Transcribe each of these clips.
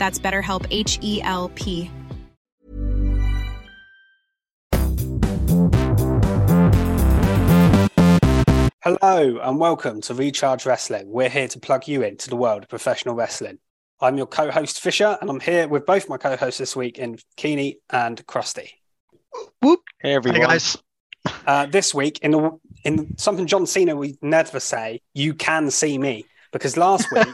That's BetterHelp H E L P. Hello and welcome to Recharge Wrestling. We're here to plug you into the world of professional wrestling. I'm your co-host Fisher, and I'm here with both my co-hosts this week in Keeney and Krusty. Whoop. Hey everyone. Hey guys. Uh, this week, in the, in something John Cena we never say, you can see me because last week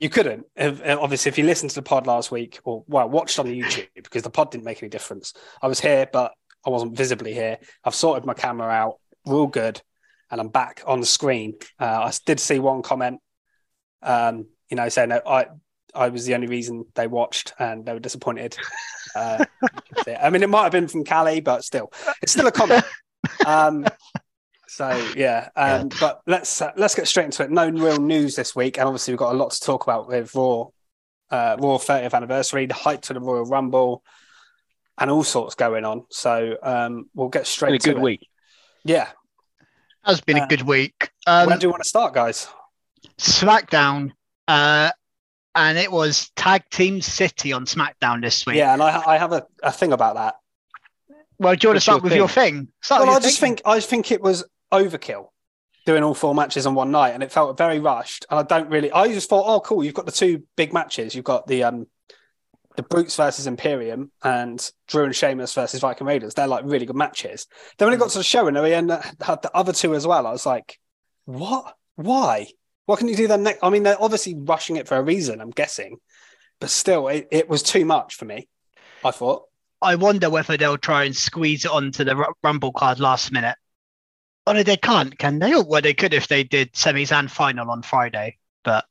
you couldn't. Obviously, if you listened to the pod last week or well watched on the YouTube because the pod didn't make any difference. I was here, but I wasn't visibly here. I've sorted my camera out. We're good, and I'm back on the screen. Uh, I did see one comment, um, you know, saying that I I was the only reason they watched and they were disappointed. Uh, I mean, it might have been from Callie, but still, it's still a comment. Um, so yeah, um, but let's uh, let's get straight into it. No real news this week, and obviously we've got a lot to talk about with Raw, uh, Raw 30th anniversary, the hype to the Royal Rumble, and all sorts going on. So um, we'll get straight Been a to good it. week. Yeah, Has been Uh, a good week. Um, where do you want to start, guys? SmackDown, uh, and it was Tag Team City on SmackDown this week. Yeah, and I, I have a, a thing about that. Well, do you want to start your with thing? your thing? Start Well, with I your just thing. think I just think it was overkill doing all four matches on one night, and it felt very rushed. And I don't really. I just thought, oh, cool, you've got the two big matches. You've got the um the Brutes versus Imperium and Drew and Sheamus versus Viking Raiders. They're like really good matches. Then when it got to the show and they had the other two as well, I was like, what? Why? Why can't you do that next? I mean, they're obviously rushing it for a reason. I'm guessing, but still, it, it was too much for me. I thought. I wonder whether they'll try and squeeze it onto the Rumble card last minute. Oh, no, they can't, can they? Oh, Well, they could if they did semis and final on Friday, but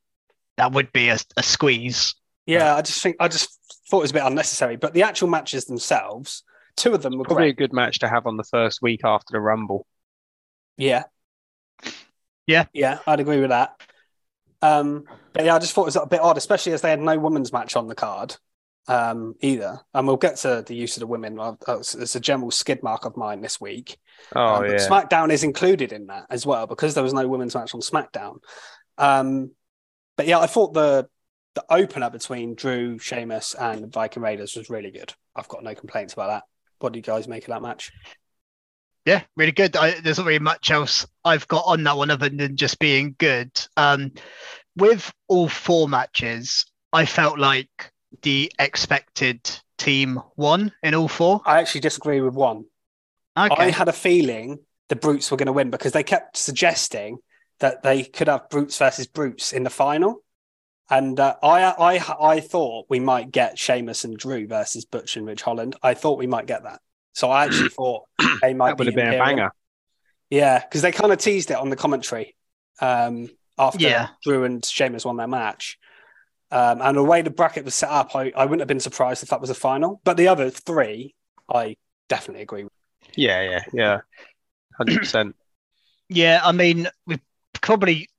that would be a, a squeeze. Yeah, I just think I just thought it was a bit unnecessary. But the actual matches themselves, two of them were Probably a good match to have on the first week after the Rumble. Yeah, Yeah. yeah, I'd agree with that. Um, but yeah, I just thought it was a bit odd, especially as they had no women's match on the card um, either. And we'll get to the use of the women. It's it's a general skid mark of mine this week. Oh Um, yeah. SmackDown is included in that as well because there was no women's match on SmackDown. Um, but yeah, I thought the the opener between Drew, Sheamus, and Viking Raiders was really good. I've got no complaints about that. What do you guys make of that match? Yeah, really good. I, there's not really much else I've got on that one other than just being good. Um, with all four matches, I felt like the expected team won in all four. I actually disagree with one. I had a feeling the Brutes were going to win because they kept suggesting that they could have Brutes versus Brutes in the final. And uh, I, I, I thought we might get Sheamus and Drew versus Butch and Ridge Holland. I thought we might get that. So I actually thought they might That would be have been a banger. Yeah, because they kind of teased it on the commentary um, after Yeah. Drew and Sheamus won their match. Um, and the way the bracket was set up, I, I wouldn't have been surprised if that was a final. But the other three, I definitely agree with. Yeah, yeah, yeah. Hundred percent. Yeah, I mean, we probably,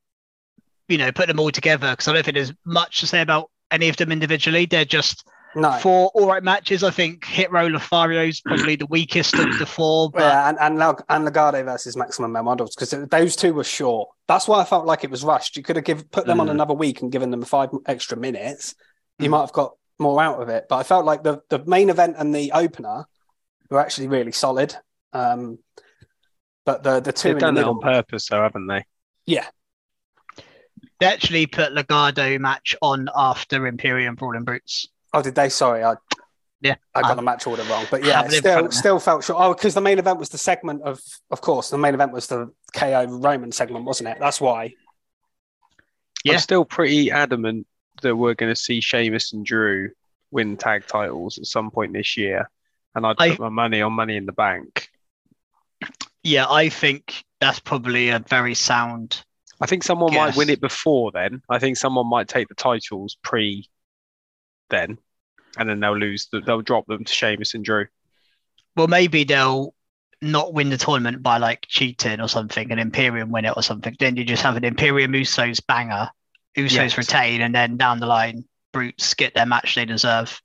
you know, put them all together because I don't think there's much to say about any of them individually. They're just No. four all right matches. I think Hit Row Lotharios probably the weakest of the four, but Yeah, and and, Lag- and Legado versus Maximum Male Models because those two were short. That's why I felt like it was rushed. You could have give, put them on Mm. another week and given them five extra minutes. You Mm. might have got more out of it. But I felt like the the main event and the opener were actually really solid. Um, but the the two They've in done the that middle, on purpose, though, haven't they? yeah, they actually put Legado match on after Imperium Brawling Brutes. Oh, did they? Sorry, I Yeah, I got um, the match order wrong, but yeah, have it in front still still felt short. Oh, because the main event was the segment of, of course, the main event was the KO Roman segment, wasn't it? That's why. Yeah. I'm still pretty adamant that we're going to see Sheamus and Drew win tag titles at some point this year, and I'd I- put my money on Money in the Bank. Yeah, I think that's probably a very sound. I think someone might win it before then. I think someone might take the titles pre then, and then they'll lose. The, they'll drop them to Sheamus and Drew. Well, maybe they'll not win the tournament by like cheating or something, and Imperium win it or something. Then you just have an Imperium Usos banger, Usos Yes. retain, and then down the line, Brutes get their match they deserve.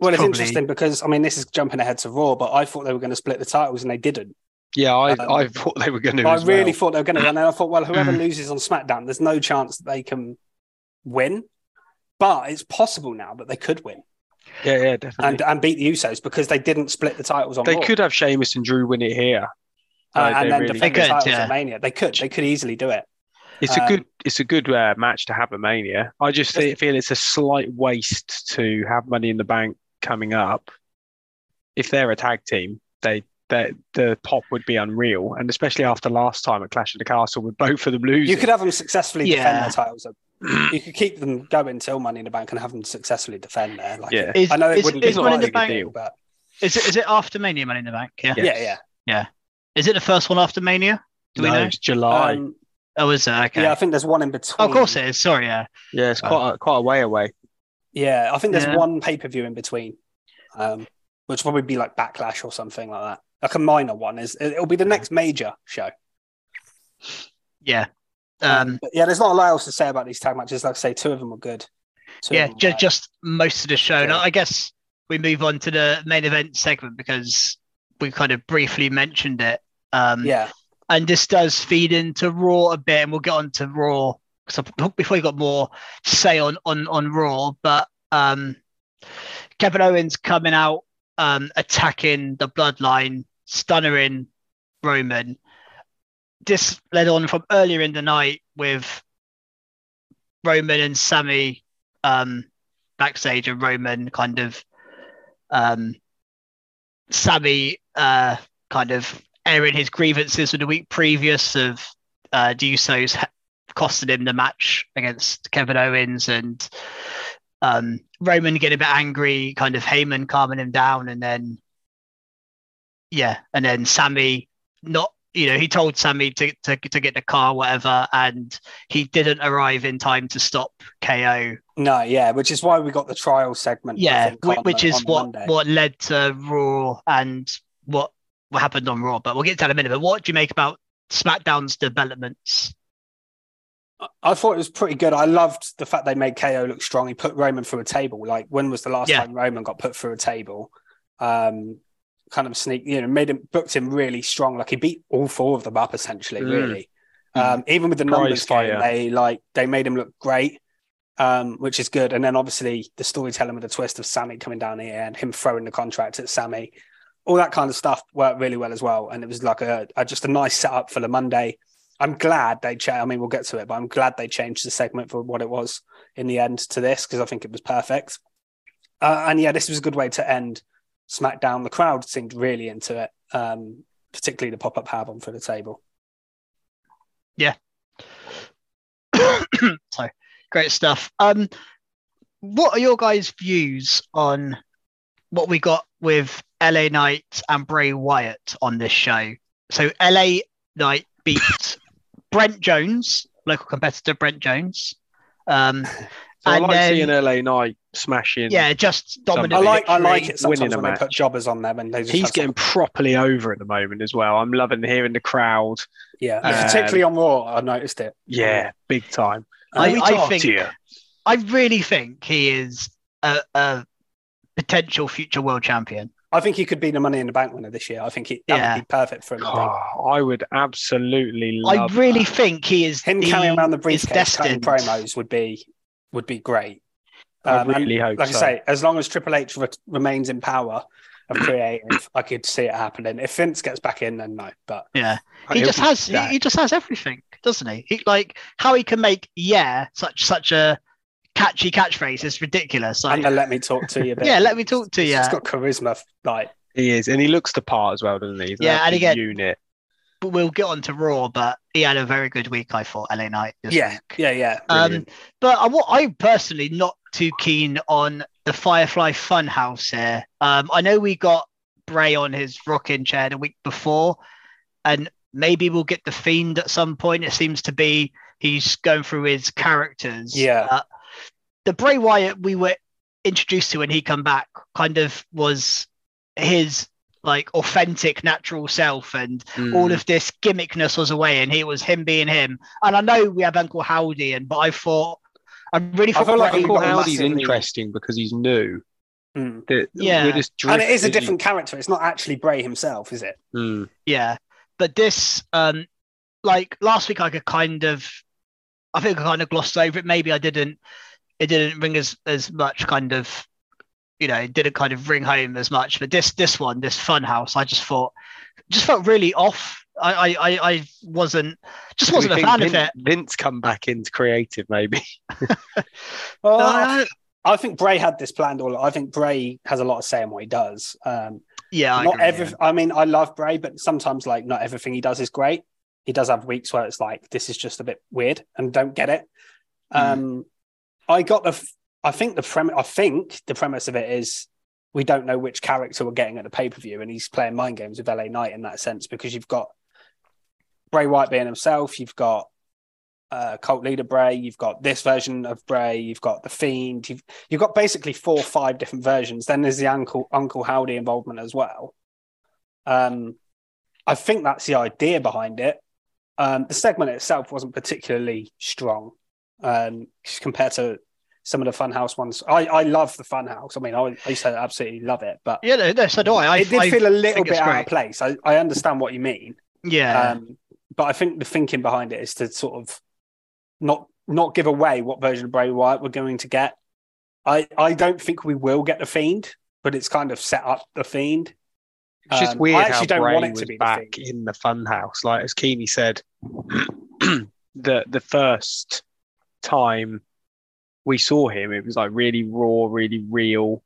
Well, it's Probably- interesting because I mean, this is jumping ahead to Raw, but I thought they were going to split the titles and they didn't. Yeah, I Um, I thought they were going to. I as really well. thought they were going to, and then I thought, well, whoever Mm. loses on SmackDown, there's no chance that they can win, but it's possible now that they could win Yeah, yeah, definitely. and and beat the Usos because they didn't split the titles on they Raw. could have Sheamus and Drew win it here. uh, Like, and they then really- defend They the could, titles yeah. at Mania. They could, they could easily do it. It's a Um, good, it's a good uh, match to have at Mania. I just Just- feel it's a slight waste to have Money in the Bank coming up. If they're a tag team, they, they the pop would be unreal, and especially after last time at Clash of the Castle with both of them losing. You could have them successfully defend Yeah. their titles. You could keep them going till Money in the Bank and have them successfully defend there. Like, Yeah. Is, I know it is, wouldn't is be Money in the a Bank? big deal, but Is it is it after Mania Money in the Bank? Yeah. Yeah. yeah, yeah. Is it the first one after Mania? Do we know? it's July. Um, Oh, is it? Okay. Yeah, I think there's one in between. oh, of course it is. Sorry, yeah. yeah, it's quite a, quite a way away. Yeah, I think there's Yeah. one pay per view in between, um, which will probably be like Backlash or something like that. Like a minor one is it'll be the next major show. Yeah. Um, yeah, there's not a lot else to say about these tag matches. Like I say, two of them were good. Two yeah, ju- were- just most of the show. And Yeah. I guess we move on to the main event segment because we kind of briefly mentioned it. Um, yeah, and this does feed into Raw a bit, and we'll get on to Raw so before you got more to say on on on Raw. But um, Kevin Owens coming out, um, attacking the Bloodline, stunnering Roman. This led on from earlier in the night with Roman and Sami um, backstage, and Roman kind of um, Sami uh, kind of airing his grievances from the week previous of uh, the Usos ha- costing him the match against Kevin Owens and um, Roman getting a bit angry, kind of Heyman calming him down, and then yeah, and then Sami not. You know, he told Sami to, to to get the car, whatever, and he didn't arrive in time to stop KO. no, yeah, which is why we got the trial segment. Yeah, think, which the- is what Monday. what led to Raw and what what happened on Raw. But we'll get to that in a minute. But what do you make about SmackDown's developments? I thought it was pretty good. I loved the fact they made KO look strong. He put Roman through a table. Like when was the last Yeah. time Roman got put through a table? Um, kind of sneak, you know, made him booked him really strong. Like he beat all four of them up essentially. Mm. Really, um, even with the numbers game, they like they made him look great, um, which is good. And then obviously the storytelling with the twist of Sami coming down here and him throwing the contract at Sami, all that kind of stuff worked really well as well. And it was like a, a just a nice setup for the Monday. I'm glad they changed. I mean, we'll get to it, but I'm glad they changed the segment for what it was in the end to this because I think it was perfect. Uh, and yeah, this was a good way to end SmackDown. The crowd seemed really into it, um, particularly the pop up album for the table. Yeah. so great stuff. Um, what are your guys' views on what we got with LA Knight and Bray Wyatt on this show? So LA Knight beat Brent Jones, local competitor Brent Jones. Um, So I like then- seeing LA Knight smashing. yeah, just dominant. I like I like it sometimes winning a they match. put jobbers on them and they just He's getting some- properly over at the moment as well. I'm loving hearing the crowd. yeah, Um, particularly on Raw. I noticed it. Yeah, big time. I- Let I think- to you. I really think he is a, a potential future world champion. I think he could be the Money in the Bank winner this year. I think he that Yeah. would be perfect for him. I. Oh, I would absolutely love I really that. think he is. Him he carrying around the is briefcase, cutting destined. promos would be would be great. I Um, and really hope like so. I say, as long as Triple H re- remains in power of creative, I could see it happening. If Vince gets back in, then no. But Yeah, he He'll just has. He, he just has everything, doesn't he? He like how he can make yeah such such a catchy catchphrase. It's ridiculous. Like, And then let me talk to you a bit. yeah, let me talk to you. He's got charisma. Like, He is, and he looks the part as well, doesn't he? He's Yeah, and absolute again- unit. We'll get on to Raw, but he had a very good week, I thought, LA Knight. yeah, week. yeah, yeah. Um, but I, I'm personally not too keen on the Firefly Funhouse here. Um, I know we got Bray on his rocking chair the week before, and maybe we'll get the Fiend at some point. It seems to be he's going through his characters. Yeah. Uh, the Bray Wyatt we were introduced to when he come back kind of was his like authentic natural self and Mm. all of this gimmickness was away and he was him being him. And I know we have Uncle Howdy and but I thought I really I thought feel like Bray Uncle Howdy's massively- interesting because he's new. Mm. The- Yeah. we're just And it is a different character. It's not actually Bray himself, is it? Mm. yeah. But this um like last week I could kind of I think I kind of glossed over it. Maybe I didn't it didn't ring as as much kind of you know, it didn't kind of ring home as much. But this this one, this Funhouse, I just thought just felt really off. I I I, I wasn't just wasn't a fan of it. Vince come back into creative, maybe. Well, I- I think Bray had this planned all. I think Bray has a lot of say in what he does. Um, yeah, I not agree, every. yeah. I mean, I love Bray, but sometimes like not everything he does is great. He does have weeks where it's like this is just a bit weird and don't get it. Mm. Um, I got the. I think the premise. I think the premise of it is we don't know which character we're getting at the pay per view, and he's playing mind games with LA Knight in that sense because you've got Bray Wyatt being himself, you've got uh, cult leader Bray, you've got this version of Bray, you've got the Fiend, you've you've got basically four or five different versions. Then there's the Uncle Uncle Howdy involvement as well. Um, I think that's the idea behind it. Um, the segment itself wasn't particularly strong um, compared to some of the Funhouse ones. I, I love the Funhouse. I mean, I, I used to absolutely love it, but Yeah, no, no, so do I. I it did I feel a little bit out great. of place. I, I understand what you mean, Yeah, um, but I think the thinking behind it is to sort of not not give away what version of Bray Wyatt we're going to get. I I don't think we will get the Fiend, but it's kind of set up the Fiend. It's just Um, weird I how actually don't Bray want it to was be back thing. in the funhouse. Like as Keeney said, the the first time we saw him, it was like really raw, really real.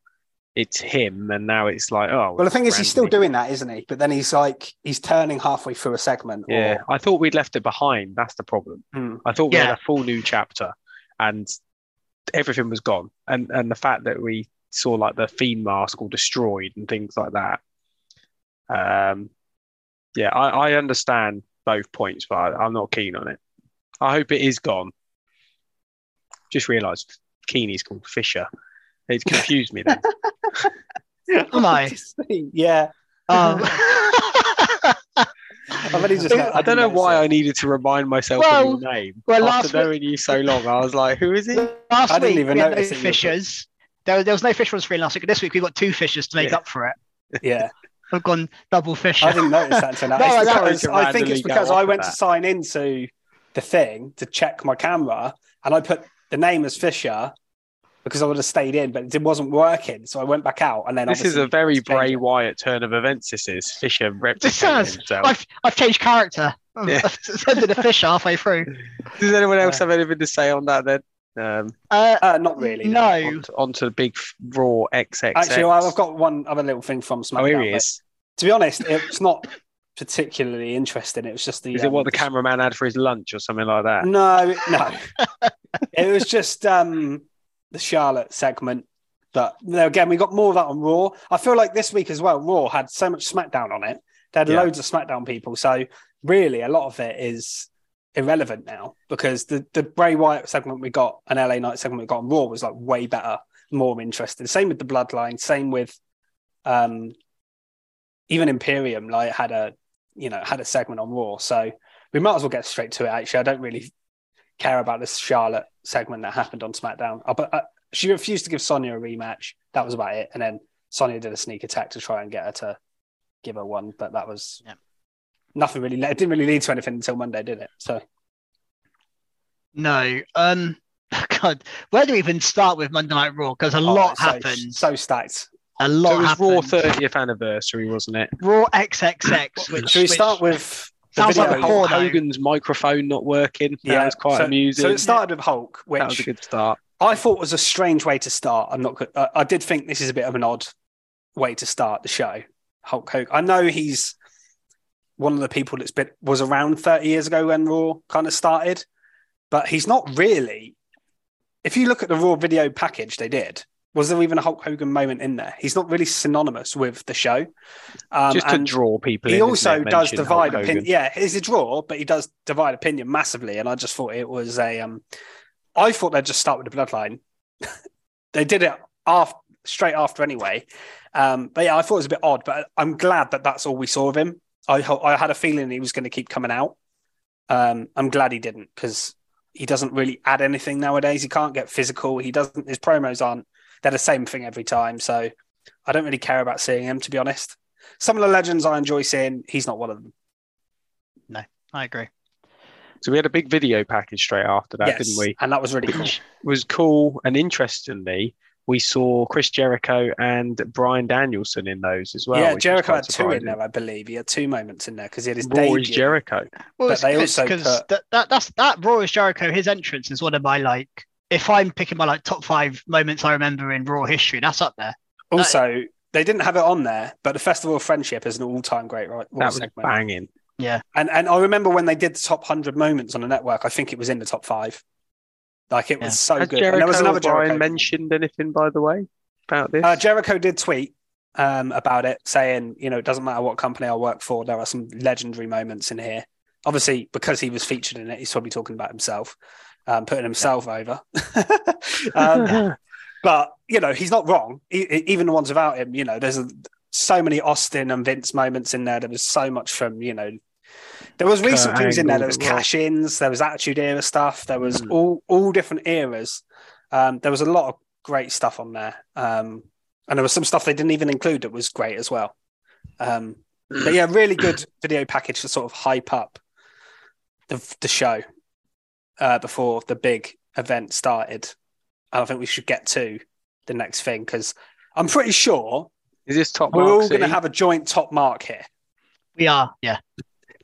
It's him, and now it's like, oh. Well, the thing is, he's still doing that, isn't he? But then he's like he's turning halfway through a segment. or- Yeah, I thought we'd left it behind. That's the problem. Hmm. I thought we Yeah. had a full new chapter, and everything was gone. And and the fact that we saw like the fiend mask all destroyed and things like that. Um, yeah, I, I understand both points, but I, I'm not keen on it. I hope it is gone. Just realised Keeney's called Fisher. It confused me then. Am I? yeah. um, I've only just. I don't know why I needed to remind myself Well- of your name. well, After last week- knowing you so long, I was like, who is he? last I didn't week even we had no notice that you were- fishers. There, there was no fish on screen last week. This week We've got two fishers to make Yeah. up for it. Yeah, We've gone double fisher. I didn't notice that until now. No, It's that was- I think it's because I went to that. sign into the thing to check my camera, and I put the name as Fisher because I would have stayed in, but it wasn't working. So I went back out, and then This is a very changed Bray it. Wyatt turn of events. This is Fisher This replicating is. himself. I've, I've changed character. Yeah. I've sent the fish halfway through. Does anyone else Yeah. have anything to say on that then? Um, Uh, Uh, not really. no. on, to, on to the big Raw XXX. Actually, well, I've got one other little thing from SmackDown. Oh, here he is. To be honest, it's not particularly interesting. It was just the. Is it what um, the cameraman had for his lunch or something like that? No, no. it was just um, the Charlotte segment. But no, again, we got more of that on Raw. I feel like this week as well, Raw had so much SmackDown on it. They had Yeah. loads of SmackDown people. So really, a lot of it is irrelevant now because the, the Bray Wyatt segment we got and LA Knight segment we got on Raw was like way better, more interesting. Same with the Bloodline. Same with um, even Imperium. Like had a you know had a segment on Raw. So we might as well get straight to it. Actually, I don't really care about this Charlotte segment that happened on SmackDown. But uh, she refused to give Sonya a rematch. That was about it. And then Sonya did a sneak attack to try and get her to give her one. But that was Yeah. nothing really. It didn't really lead to anything until Monday, did it? So no. Um, God, where do we even start with Monday Night Raw? Because a oh, lot so, happened. So stacked. A So it was happened. Raw 30th anniversary, wasn't it? Raw XXX. Which, Should we which- start with the Sounds like video? a porno. Hogan's microphone not working. That was quite so, amusing. So it started with Hulk, which that was a good start. I thought was a strange way to start. I'm not. I, I did think this is a bit of an odd way to start the show. Hulk Hogan. I know he's one of the people that's been was around 30 years ago when Raw kind of started, but he's not really. If you look at the Raw video package they did, was there even a Hulk Hogan moment in there? He's not really synonymous with the show. Um, Just to and draw people. he in, also does divide opinion. Yeah, he's a draw, but he does divide opinion massively. And I just thought it was a. Um, I thought they'd just start with the bloodline. they did it after, straight after anyway. Um, but yeah, I thought it was a bit odd. But I'm glad that that's all we saw of him. I I had a feeling he was going to keep coming out. Um, I'm glad he didn't because he doesn't really add anything nowadays. He can't get physical. He doesn't. His promos aren't. They're the same thing every time. So I don't really care about seeing him to be honest. Some of the legends I enjoy seeing. He's not one of them. No, I agree. So we had a big video package straight after that, yes, didn't we? And that was really cool. Was cool. And interestingly, we saw Chris Jericho and Bryan Danielson in those as well. yeah, Jericho quite had two in there, I believe. He had two moments in there because he had his Raw debut. is Jericho. Well, But it's they also put- that, that that's that Raw is Jericho. His entrance is one of my like. If I'm picking my like top five moments I remember in Raw history, that's up there. Also, they didn't have it on there, but the Festival of Friendship is an all-time great right, Raw That was segment. banging. Yeah, and and I remember when they did the top hundred moments on the network, I think it was in the top five. Like it was so Has good. Jericho and there was another or Brian mentioned anything, by the way, about this? Uh, Jericho did tweet um, about it, saying, you know, it doesn't matter what company I work for, there are some legendary moments in here. Obviously, because he was featured in it, he's probably talking about himself, um, putting himself over. um, but you know, he's not wrong. Even the ones without him, you know, there's a, so many Austin and Vince moments in there. There was so much from, you know, there was recent things in there. There was cash-ins. There was Attitude Era stuff. There was Mm. all all different eras. Um, there was a lot of great stuff on there, um, and there was some stuff they didn't even include that was great as well. Um, but yeah, really good video package to sort of hype up the the show uh, before the big event started. And I think we should get to the next thing because I'm pretty sure is this top we're mark all going to have a joint top mark here. We are, yeah.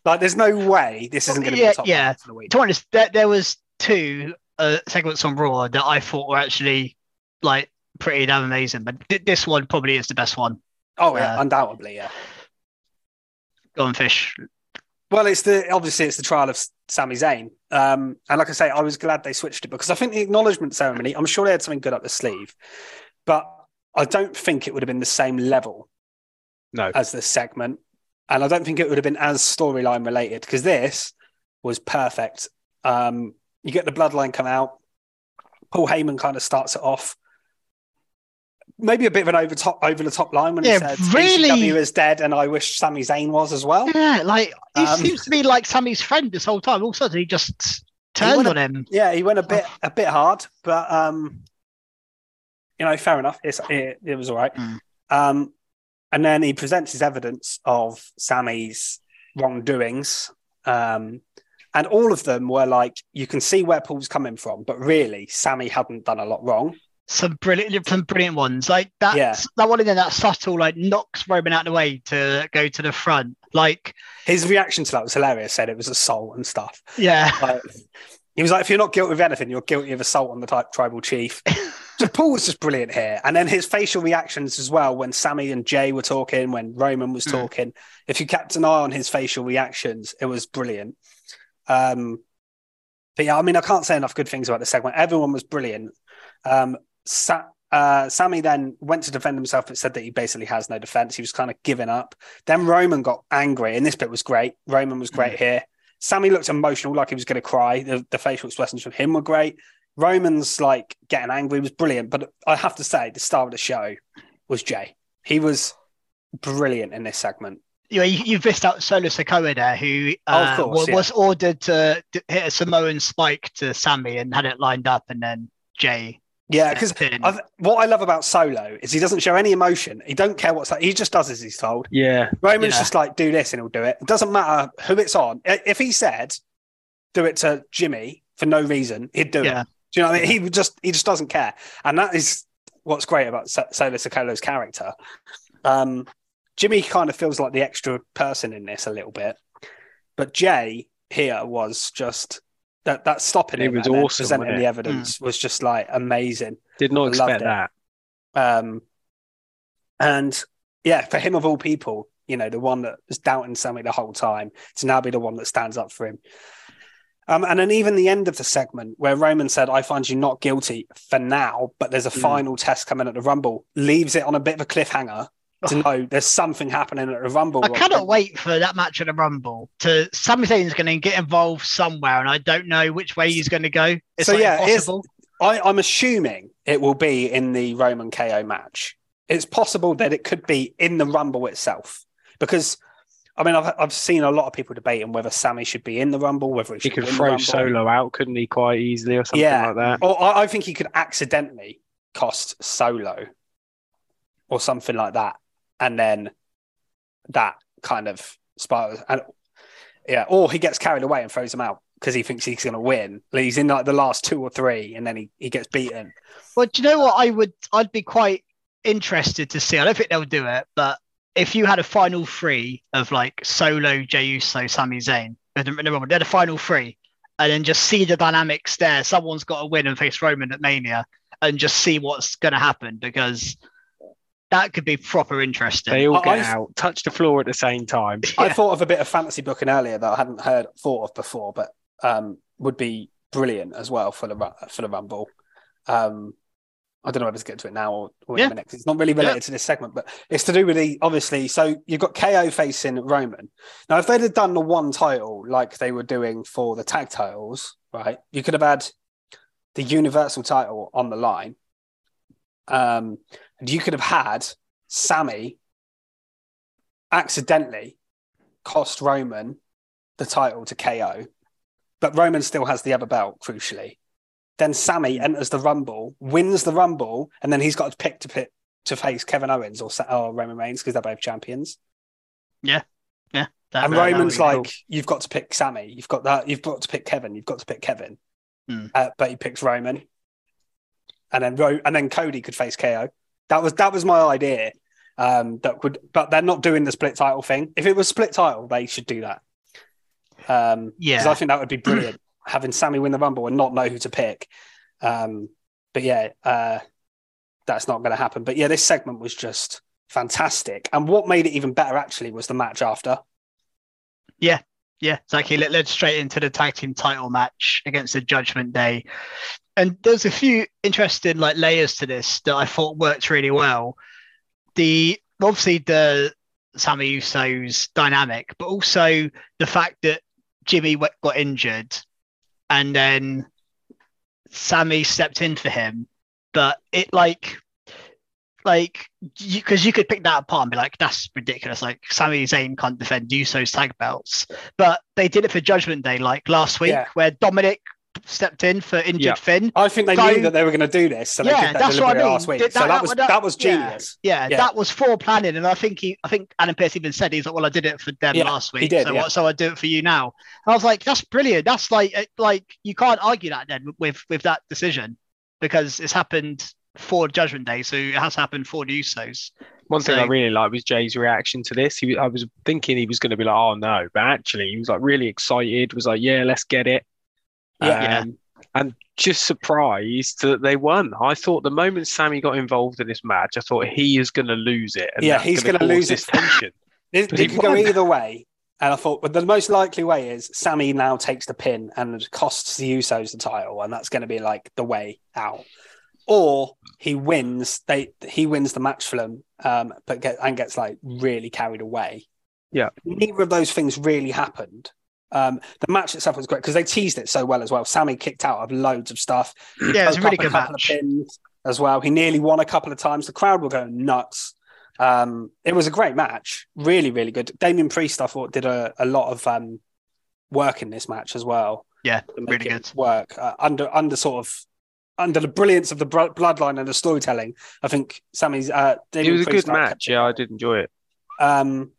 Like, there's no way this isn't going to be Yeah, a top yeah. mark for the week. To be honest, there, there was two uh, segments on Raw that I thought were actually like pretty damn amazing, but th- this one probably is the best one. Oh yeah, Uh, undoubtedly, yeah. Go on, fish. Well, it's the obviously it's the trial of Sami Zayn, um, and like I say, I was glad they switched it because I think the acknowledgement ceremony. I'm sure they had something good up the sleeve, but I don't think it would have been the same level No. as this segment, and I don't think it would have been as storyline related because this was perfect. Um, you get the bloodline come out. Paul Heyman kind of starts it off. Maybe a bit of an over top over the top line when Yeah, he said really- ECW is dead, and I wish Sami Zayn was as well. Yeah, like he Um, seems to be like Sami's friend this whole time. All of a sudden, he just turned went on him. Yeah, he went a bit a bit hard, but um, you know, fair enough. It's, it, it was all right. Mm. Um, and then he presents his evidence of Sami's wrongdoings, um, and all of them were like, you can see where Paul's coming from, but really, Sami hadn't done a lot wrong. Some brilliant, some brilliant ones. Like that, Yeah. that one in there, that subtle, like knocks Roman out of the way to go to the front. Like, His reaction to that was hilarious. Said it was assault and stuff. yeah, Like, he was like, if you're not guilty of anything, you're guilty of assault on the type, tribal chief. so Paul was just brilliant here. And then his facial reactions as well when Sami and Jey were talking, when Roman was Mm. talking. If you kept an eye on his facial reactions, it was brilliant. Um, but yeah, I mean, I can't say enough good things about the segment. Everyone was brilliant. Um, Sa- uh, Sami then went to defend himself, but said that he basically has no defense. He was kind of giving up. Then Roman got angry, and this bit was great. Roman was great here. Sami looked emotional, like he was going to cry. The, the facial expressions from him were great. Roman's like getting angry was brilliant, but I have to say, the star of the show was Jey. He was brilliant in this segment. you know, you, you've missed out Solo Sikoa there, who Oh, uh, course, wa- yeah. was ordered to d- hit a Samoan spike to Sami and had it lined up, and then Jey. Yeah, because what I love about Solo is he doesn't show any emotion. He don't care what's like. he just does as he's told. Yeah. Roman's Yeah. just like, do this and he'll do it. It doesn't matter who it's on. If he said, do it to Jimmy for no reason, he'd do Yeah. it. Do you know what I mean? He just he just doesn't care. And that is what's great about So- Solo Sikoa's character. Um, Jimmy kind of feels like the extra person in this a little bit. But Jey here was just that that stopping It was and awesome, presenting the it? evidence was just like amazing. Did not I expect it. that. Um, and yeah, for him of all people, you know, the one that was doubting Sami the whole time to now be the one that stands up for him. Um, and then even the end of the segment where Roman said, I find you not guilty for now, but there's a Mm. final test coming at the Rumble, leaves it on a bit of a cliffhanger to know there's something happening at the Rumble. I cannot wait for that match at the Rumble. To Sami Zayn's going to get involved somewhere, and I don't know which way he's going to go. It's So, like yeah, here's- impossible. I, I'm assuming it will be in the Roman KO match. It's possible that it could be in the Rumble itself because. I mean, I've, I've seen a lot of people debating whether Sami should be in the Rumble, whether he He could win the throw Solo out, couldn't he, quite easily or something Yeah. like that? Or I, I think he could accidentally cost Solo or something like that, and then that kind of spirals. And yeah, or he gets carried away and throws him out because he thinks he's going to win. He's in like the last two or three, and then he, he gets beaten. Well, do you know what? I would. I'd be quite interested to see. I don't think they'll do it, but if you had a final three of like Solo, Jey Uso, Sami Zayn, uh, they're the final three, and then just see the dynamics there. Someone's got to win and face Roman at Mania, and just see what's going to happen because that could be proper interesting. They all I- get I've- out, touch the floor at the same time. I Yeah. thought of a bit of fantasy booking earlier that I hadn't heard thought of before, but um, would be brilliant as well for the Ru- for the Rumble. Um, I don't know whether to get to it now or, or in Yeah. a minute 'cause it's not really related Yeah. to this segment, but it's to do with the obviously. So you've got KO facing Roman. Now, if they'd have done the one title like they were doing for the tag titles, right? You could have had the Universal title on the line. Um, and you could have had Sami accidentally cost Roman the title to KO, but Roman still has the other belt, crucially. Then Sami enters the Rumble, wins the Rumble, and then he's got to pick to pick to face Kevin Owens or, or Roman Reigns because they're both champions. That- and that- that Roman's like, cool. you've got to pick Sami, you've got that, you've got to pick Kevin, you've got to pick Kevin. Hmm. Uh, but he picks Roman, and then Ro- and then Cody could face KO. That was that was my idea. Um, that would, but they're not doing the split title thing. If it was split title, they should do that. Um, because I think that would be brilliant having Sami win the Rumble and not know who to pick. Um, but yeah, uh, that's not going to happen. But yeah, this segment was just fantastic, and what made it even better actually was the match after. Yeah, yeah, exactly. Let, let's straight into the tag team title match against the Judgment Day. And there's a few interesting like layers to this that I thought worked really well. The obviously the Sami Uso's dynamic, but also the fact that Jimmy got injured and then Sami stepped in for him. But it like like because you, could pick that apart and be like, that's ridiculous. Like Sami Zayn can't defend Uso's tag belts, but they did it for Judgment Day, like last week, Yeah. where Dominic stepped in for injured Yeah. Finn. I think they So- knew that they were going to do this, so they Yeah, did that that's what I mean. last week. Did so that- that that- was that- that was genius. Yeah, Yeah. that was for planning, and I think he, I think Adam Pearce even said he's like, "Well, I did it for them Yeah, last he week, did, so yeah. what? So I do it for you now." And I was like, "That's brilliant. That's like, uh, like you can't argue that then with with that decision because it's happened for Judgment Day, so it has happened for the Usos." One thing I really liked was Jey's reaction to this. He, I was thinking he was going to be like, "Oh no," but actually, he was like really excited. Was like, "Yeah, let's get it." Yeah. Um, and just surprised that they won. I thought the moment Sami got involved in this match, I thought he is going to lose it. and Yeah, he's gonna gonna lose this it. tension. It, it could go either way. And I thought, but the most likely way is Sami now takes the pin and costs the Usos the title, and that's going to be like the way out. Or he wins, they he wins the match for them, um, but get and gets like really carried away. Yeah. neither of those things really happened. Um, the match itself was great because they teased it so well as well. Sami kicked out of loads of stuff. Yeah, it's a really up good couple of match. pins as well. He nearly won a couple of times. The crowd were going nuts. Um, it was a great match, really, really good. Damien Priest, I thought, did a, a lot of um, work in this match as well. Yeah, to really good. work uh, under under sort of under the brilliance of the bloodline and the storytelling. I think Sami's. Uh, It Damien was a good match. Yeah, I did enjoy it. Um,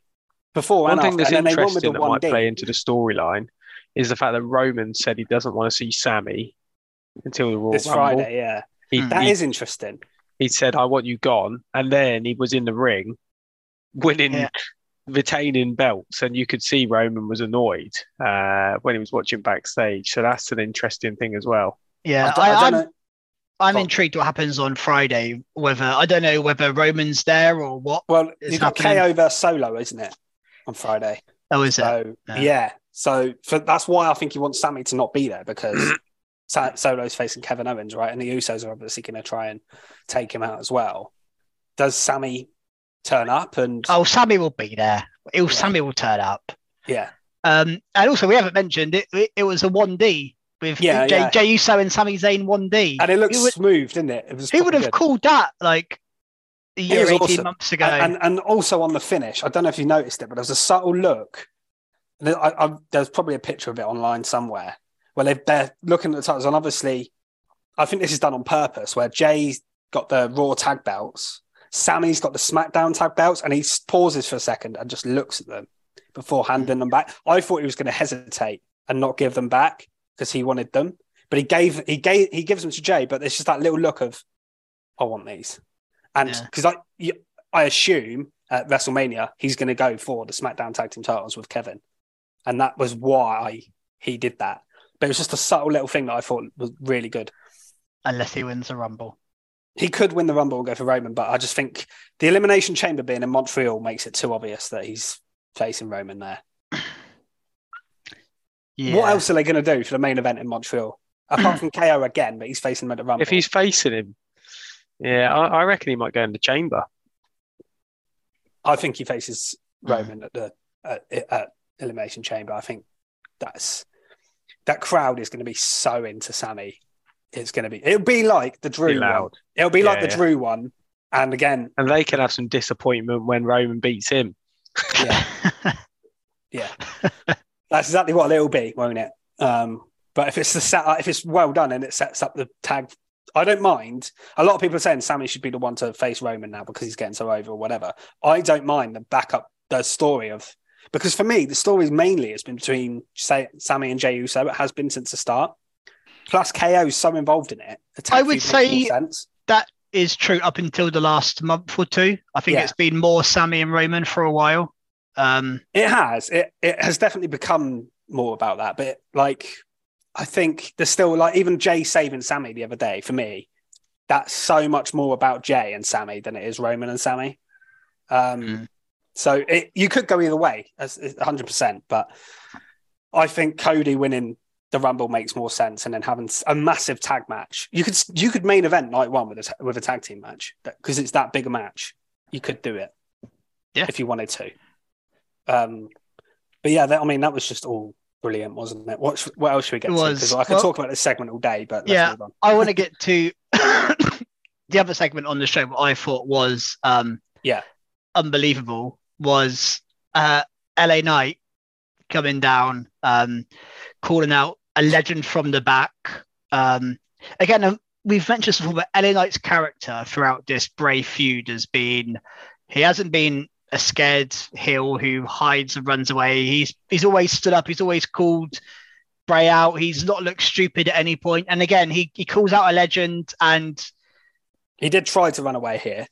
before One and thing after, that's and then they won with interesting that one might D. play into the storyline is the fact that Roman said he doesn't want to see Sami until the Royal this Rumble. Friday. Yeah, He, Hmm. that he, is interesting. he said, "I want you gone," and then he was in the ring, winning Yeah. retaining belts, and you could see Roman was annoyed uh, when he was watching backstage. So that's an interesting thing as well. Yeah, I, I, don't- I am know. I'm intrigued what happens on Friday. Whether I don't know whether Roman's there or what. Well, It's you've got happening. KO versus Solo, isn't it, on Friday? Oh, is it? So Yeah. yeah, so for, that's why I think he wants Sami to not be there because Solo's facing Kevin Owens, right? And the Usos are obviously going to try and take him out as well. Does Sami turn up? And Oh, Sami will be there. He'll, Yeah. Sami will turn up. yeah, Um, and also we haven't mentioned it. It, it was a one D with Yeah, Jey, yeah. Jey Uso and Sami Zayn one D. and it looks smooth, didn't it? It was. who would have good. called that like year, eighteen awesome. months ago? And, and and also on the finish, I don't know if you noticed it, but there was a subtle look. There- I, I, there's probably a picture of it online somewhere where they've, they're looking at the titles, and obviously, I think this is done on purpose. Where Jey's got the Raw tag belts, Sami's got the SmackDown tag belts, and he pauses for a second and just looks at them before handing them back. I thought he was going to hesitate and not give them back because he wanted them, but he gave he gave he gives them to Jey, but there's just that little look of, I want these, and Yeah. because I I assume at WrestleMania he's going to go for the SmackDown Tag Team titles with Kevin, and that was why he did that. But it was just a subtle little thing that I thought was really good. Unless he wins the Rumble. He could win the Rumble and go for Roman, but I just think the Elimination Chamber being in Montreal makes it too obvious that he's facing Roman there. Yeah. What else are they going to do for the main event in Montreal? Apart from KO again, but he's facing him at the Rumble. If he's facing him, yeah, I, I reckon he might go in the chamber. I think he faces Mm. Roman at the at, at Elimination Chamber. I think that's that crowd is going to be so into Sami. It's going to be. It'll be like the Drew one. It'll be like the yeah. Drew one. And again, and they can have some disappointment when Roman beats him. yeah, yeah, that's exactly what it'll be, won't it? Um, but if it's the set, if it's well done and it sets up the tag, I don't mind. A lot of people are saying Sami should be the one to face Roman now because he's getting so over or whatever. I don't mind the backup, the story of because for me the story is mainly it's been between say Sami and Jey Uso. It has been since the start. Plus KO is so involved in it. I would feud makes more say- that is true up until the last month or two. I think Yeah. it's been more Sami and Roman for a while. Um, It has. It it has definitely become more about that. But like, I think there's still like even Jey saving Sami the other day for me. That's so much more about Jey and Sami than it is Roman and Sami. Um, Mm. So it, you could go either way, as 100. percent But I think Cody winning the Rumble makes more sense, and then having a massive tag match. You could you could main event night one with a with a tag team match because it's that big a match. You could do it, Yeah. if you wanted to. Um, but yeah, that, I mean that was just all brilliant, wasn't it? What what else should we get It to? Because I could Well- talk about this segment all day, but let's Yeah. move on. I want to get to the other segment on the show. What I thought was um, Yeah. unbelievable was uh, LA Knight coming down, um, calling out a legend from the back. Um, again, um, we've mentioned before, but LA Knight's character throughout this Bray feud has been he hasn't been a scared heel who hides and runs away. He's he's always stood up. He's always called Bray out. He's not looked stupid at any point. And again, he he calls out a legend. And He did try to run away here.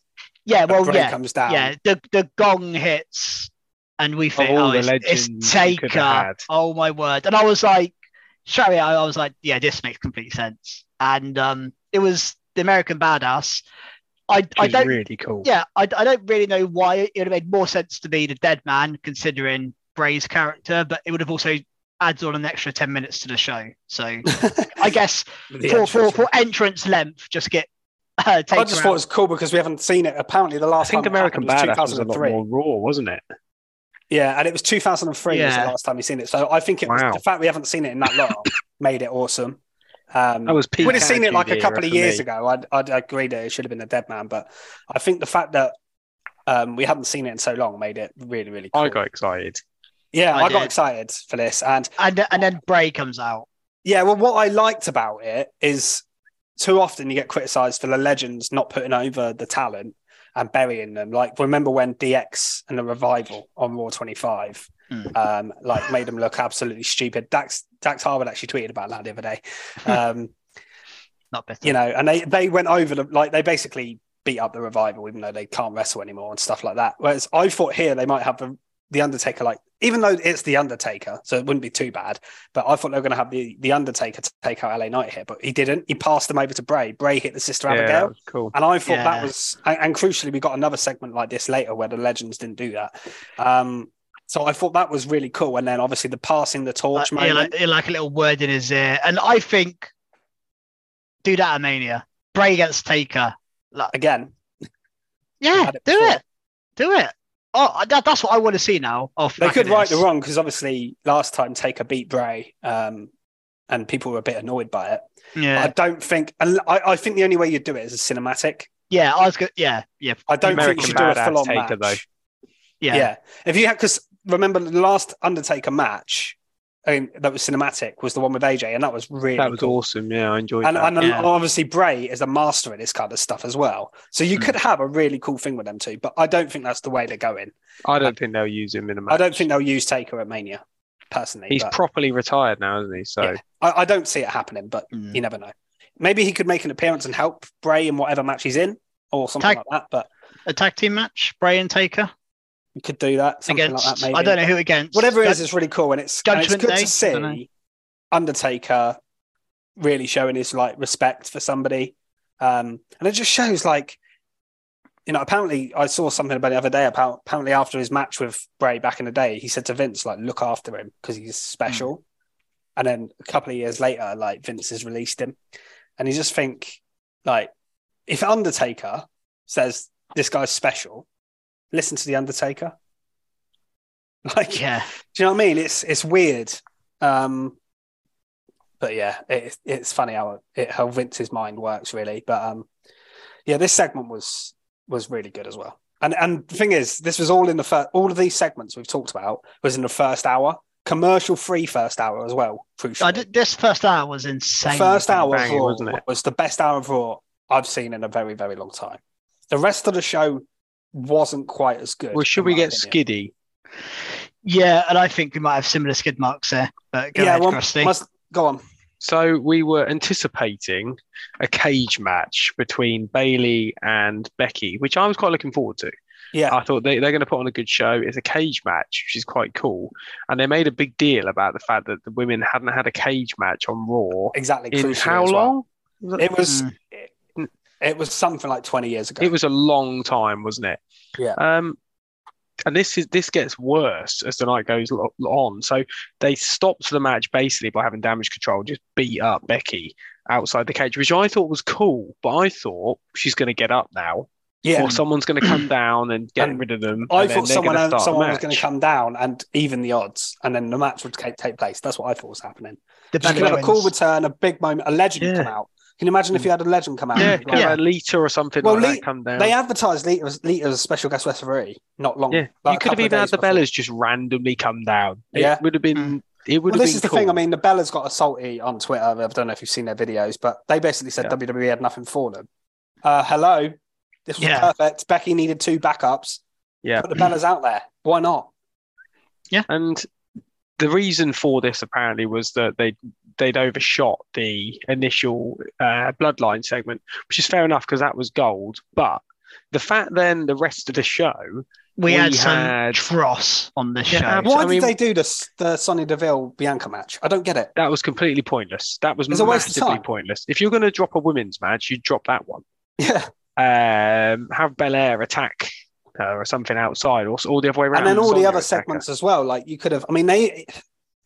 yeah, well, Bray yeah, comes down. yeah. The the gong hits, and we think, oh, the it's, it's Taker. Oh my word! And I was like, straight away, I I was like, yeah, this makes complete sense. And um, it was the American Badass. I I Which is don't really cool. yeah, I, I don't really know why it would have made more sense to be the dead man considering Bray's character, but it would have also adds on an extra 10 minutes to the show. So I guess for, for, entrance. for entrance length, just get uh, I Taker just out. thought it was cool because we haven't seen it. Apparently, the I last think time it American happened Badass was a lot 2003. more raw, wasn't it? Yeah, and it was 2003 was Yeah. the last time we seen it. So I think it was the fact we haven't seen it in that long made it awesome. Um, That was peak we'd have seen it like a couple of years me. ago. I'd, I'd agree that it should have been a dead man, but I think the fact that um, we hadn't seen it in so long made it really, really cool. I got excited. yeah, I I, got excited for this, and and, and then Bray comes out. yeah, well, what I liked about it is too often you get criticised for the legends not putting over the talent and burying them. Like remember when DX and the revival on Raw 25, Hmm. um, like made them look absolutely stupid. Dax Dax Harwood actually tweeted about that the other day. Um, Not better. you know, and they they went over the like they basically beat up the revival even though they can't wrestle anymore and stuff like that. Whereas I thought here they might have the the Undertaker like even though it's the Undertaker, so it wouldn't be too bad. But I thought they were going to have the the Undertaker to take out LA Knight here, but he didn't. He passed them over to Bray. Bray hit the Sister Yeah, Abigail, was cool. and I thought Yeah. that was and, and crucially we got another segment like this later where the Legends didn't do that. Um, so I thought that was really cool. And then obviously the passing the torch Like, yeah, moment. like, like a little word in his ear. And I think do that at Mania. Bray against Taker. Like, Again, yeah, it do before. it. Do it. Oh, that, that's what I want to see now. Off they could of right the wrong because obviously last time Taker beat Bray, um, and people were a bit annoyed by it. Yeah, I don't think, and I, I think the only way you do it is a cinematic. yeah. I was good. Yeah, yeah, I don't think you should do a Badass full on Taker, match. yeah. Yeah. If you had, because remember the last Undertaker match I mean, that was cinematic was the one with AJ, and that was really That was cool. awesome. Yeah, I enjoyed And, that. and Yeah. obviously Bray is a master at this kind of stuff as well. So you Mm. could have a really cool thing with them too, but I don't think that's the way they're going. I don't think they'll use him in a match. I don't think they'll use Taker at Mania, personally. he's but properly retired now, isn't he? So Yeah. I, I don't see it happening, but Mm. you never know. Maybe he could make an appearance and help Bray in whatever match he's in, or something Tag- like that. But A tag team match, Bray and Taker you could do that, something against. like that. Maybe I don't know who against. whatever it is, it's really cool, and it's, and it's good Day? to I don't know. see Undertaker really showing his like respect for somebody, um, and it just shows like. You know, apparently, I saw something about the other day. About apparently, after his match with Bray back in the day, he said to Vince, "Like, look after him because he's special." Hmm. And then a couple of years later, like Vince has released him, and you just think, like, if Undertaker says this guy's special, listen to the Undertaker. Like, Yeah, do you know what I mean? It's it's weird, um, but yeah, it, it's funny how it, how Vince's mind works, really. But um, yeah, this segment was was really good as well. And and the thing is, this was all in the first. All of these segments we've talked about was in the first hour, commercial free first hour as well. Crucial. This first hour was The insane. first hour banging, Raw wasn't it? was the best hour of Raw I've seen in a very very long time. The rest of the show wasn't quite as good. well, should we get opinion. Skiddy? Yeah, and I think we might have similar skid marks there. But go yeah, ahead, well, Krusty. must go on. So we were anticipating a cage match between Bayley and Becky, which I was quite looking forward to. Yeah, I thought they, they're going to put on a good show. It's a cage match, which is quite cool. And they made a big deal about the fact that the women hadn't had a cage match on Raw exactly. in how as well. long? It was Mm. it, it was something like 20 years ago. It was a long time, wasn't it? Yeah. Um, and this is this gets worse as the night goes on. So they stopped the match basically by having damage control, just beat up Becky outside the cage, which I thought was cool. But I thought she's going to get up now, yeah. or someone's going to come down and get And rid of them. I and thought someone gonna else, someone was going to come down and even the odds, and then the match would take, take place. That's what I thought was happening. the Just gonna have a cool return, a big moment, a legend Yeah. come out. Can you imagine if you had a legend come out? Yeah, Like, Yeah. a Lita or something Well, like Lee- that come down. They advertised Lita as, Lita as a special guest referee not long. yeah, like you could have even had the before. Bellas just randomly come down. Yeah. it would have been. Mm. It would Well, have this been is the cool. thing. I mean, the Bellas got a salty on Twitter. I don't know if you've seen their videos, but they basically said Yeah. WWE had nothing for them. Uh, hello, this was Yeah. perfect. Becky needed two backups. Yeah. Put the Bellas out there. Why not? Yeah, and the reason for this apparently was that they they'd overshot the initial uh, bloodline segment, which is fair enough because that was gold. But the fact then the rest of the show, we, we had some had- dross on this Yeah, show. ab- Why I did mean- they do this the Sonya Deville Bianca match? I don't get it. that was completely pointless. That was It's a waste of massively time. pointless. If you're going to drop a women's match, you drop that one. Yeah, Um, have Belair attack her or something outside, or, all the other way around. and then all the other attack her. segments as well. Like you could have. I mean, they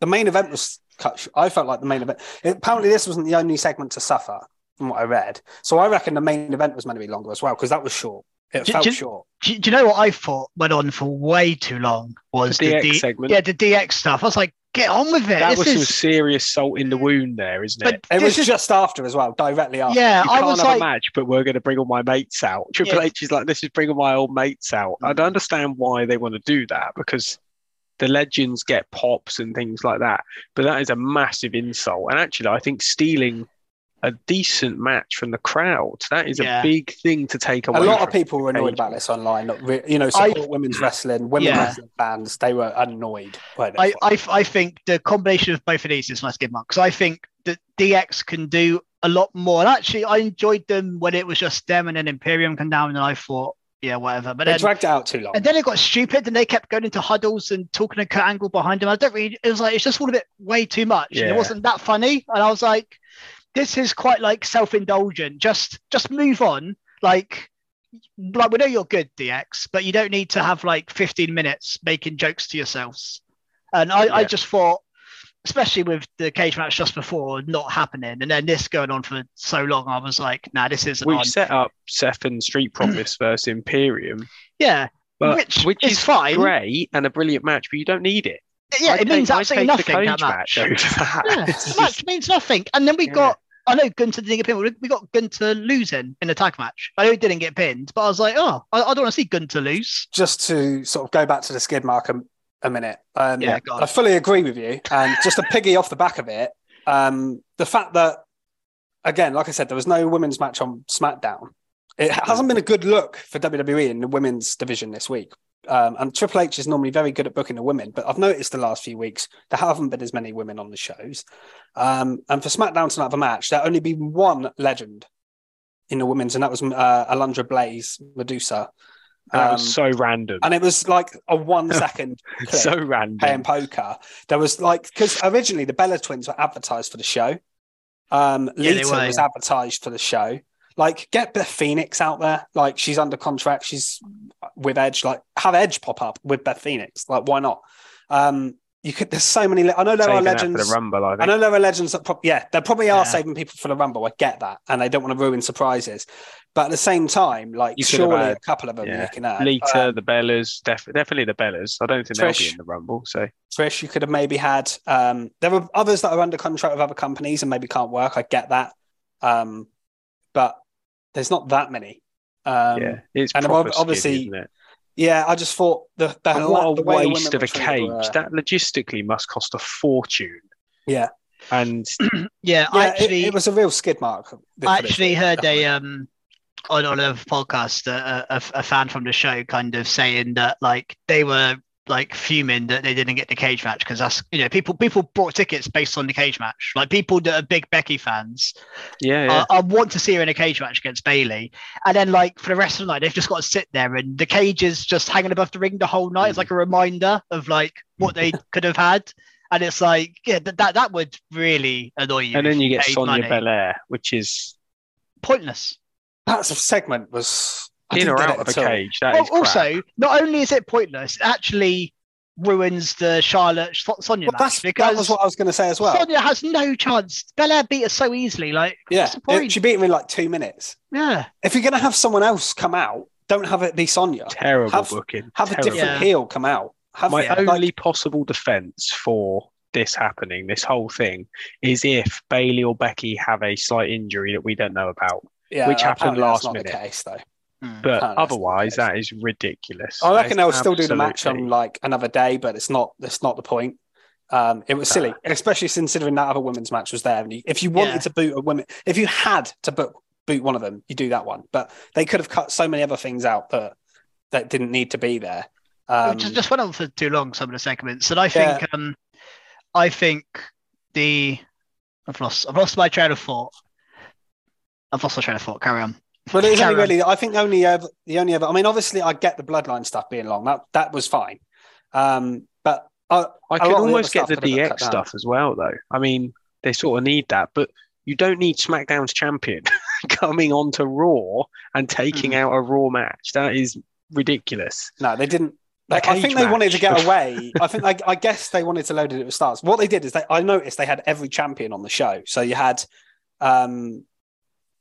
the main event was cut. I felt like the main event. Apparently, this wasn't the only segment to suffer from what I read. So I reckon the main event was meant to be longer as well because that was short. It J- felt j- short. Do, do you know what I thought went on for way too long? Was The DX D- segment. Yeah, the DX stuff. I was like, get on with it. That This was some serious salt in the wound there, isn't but it? It was is- just after as well, directly after. yeah. You I can't was have like, a match, but we're going to bring all my mates out. Triple Yeah. H is like, this is bringing my old mates out. I don't mm. understand why they want to do that because the legends get pops and things like that. But that is a massive insult. And actually, I think stealing a decent match from the crowd, that is Yeah. a big thing to take away. A lot of people were annoyed about this online. Not re- you know, I- support women's wrestling, women's Yeah. wrestling fans. They were annoyed by. I. I, I think the combination of both of these is my skid mark because I think that DX can do a lot more. And actually, I enjoyed them when it was just them and then Imperium come down, and I thought, yeah, whatever. But They then, dragged it out too long. and then it got stupid, and they kept going into huddles and talking to Kurt Angle behind him. I don't really. It was like it's just all a bit way too much. and Yeah. it wasn't that funny, and I was like, this is quite like self-indulgent. Just just move on. Like, like we know you're good, DX, but you don't need to have like 15 minutes making jokes to yourselves. And I, I just thought, especially with the cage match just before not happening, and then this going on for so long, I was like, nah, this isn't We've on. set up Seth and Street Profits versus Imperium, Yeah, but which, which, is, is fine. great and a brilliant match, but you don't need it. Yeah, I'd it means take- I'd absolutely take the nothing. That cage match. over that. Yeah, the just- match means nothing. And then we Yeah. got, I know Gunter didn't get pinned. We- We got Gunter losing in a tag match. I know he didn't get pinned, but I was like, oh, I, I don't want to see Gunter lose. just to sort of go back to the skid mark a, a minute. Um, Yeah. I fully agree with you. And just to piggy off the back of it, um, the fact that, again, like I said, there was no women's match on SmackDown. It hasn't been a good look for WWE in the women's division this week. Um, and Triple H is normally very good at booking the women, but I've noticed the last few weeks there haven't been as many women on the shows. Um, and for SmackDown to not have a match, there only been one legend in the women's, and that was uh, Alundra Blaze Medusa. That Um, was so random. and it was like a one second clip So random. playing poker. There was like because originally the Bella twins were advertised for the show. Um, Yeah, they Lita were, was yeah. advertised for the show. Like, get Beth Phoenix out there. Like, she's under contract. She's with Edge. Like, have Edge pop up with Beth Phoenix. Like, why not? Um, you could. There's so many. le- I know there are Saving that for legends. the Rumble, I I know there are legends that, prob- yeah, they probably are Yeah. saving people for the Rumble. I get that, and they don't want to ruin surprises. But at the same time, like, You could surely had- a couple of them yeah. you can add. Lita, Um, the Bellas, def- definitely the Bellas. I don't think they'll be in the Rumble. So Trish, you could have maybe had. Um, there are others that are under contract with other companies and maybe can't work. I get that, um, but there's not that many. Um, yeah, it's and ob- obviously, skid, isn't it? Yeah, I just thought the, the, And what a the way the waste women of a cage. were- That logistically must cost a fortune. yeah, Yeah, And yeah, I it- actually, it, was a real skid mark. I actually week, heard definitely. a um on on a podcast a, a, a fan from the show kind of saying that like they were like fuming that they didn't get the cage match because that's you know people people bought tickets based on the cage match like people that are big Becky fans yeah, yeah. I, I want to see her in a cage match against Bayley and then like for the rest of the night they've just got to sit there and the cage is just hanging above the ring the whole night it's Mm. like a reminder of like what they could have had and it's like yeah that that, that would really annoy you and then you get paid Sonya money. Belair, which is pointless that segment was I in or out of a all. cage. That Well, is also, not only is it pointless, it actually ruins the Charlotte So- Sonya Well, match that's that was what I was going to say as well. Sonya has no chance. Belair beat her so easily. Like, yeah, what's the point? it- she beat him in like two minutes. yeah, If you're going to have someone else come out, don't have it be Sonya. terrible have- booking. Have a different Yeah. heel come out. Have My like- only possible defense for this happening, this whole thing, is if Bayley or Becky have a slight injury that we don't know about. yeah, which happened apparently that's last not minute. The case though. Hmm. But Apparently that's not the otherwise, that is ridiculous. I reckon they'll still do the match on like another day, but it's not. That's not the point. Um, it was silly, Nah. especially considering that other women's match was there. And you, if you wanted Yeah. to boot a women, if you had to book boot one of them, you do that one. But they could have cut so many other things out that that didn't need to be there. Um, just just went on for too long. Some of the segments, and I think, Yeah. um, I think the I've lost I've lost my train of thought. I've lost my train of thought. Carry on. But it was only really. I think only ever, the only ever. I mean, obviously, I get the bloodline stuff being long. That that was fine. Um, but I could lot the almost get the stuff could have got DX stuff as well, though. I mean, they sort of need that, but you don't need SmackDown's champion coming onto Raw and taking Hmm. out a Raw match. That is ridiculous. No, they didn't. Like, I think they wanted to get away. I think I, I guess they wanted to load it at with stars. What they did is they I noticed they had every champion on the show. So you had um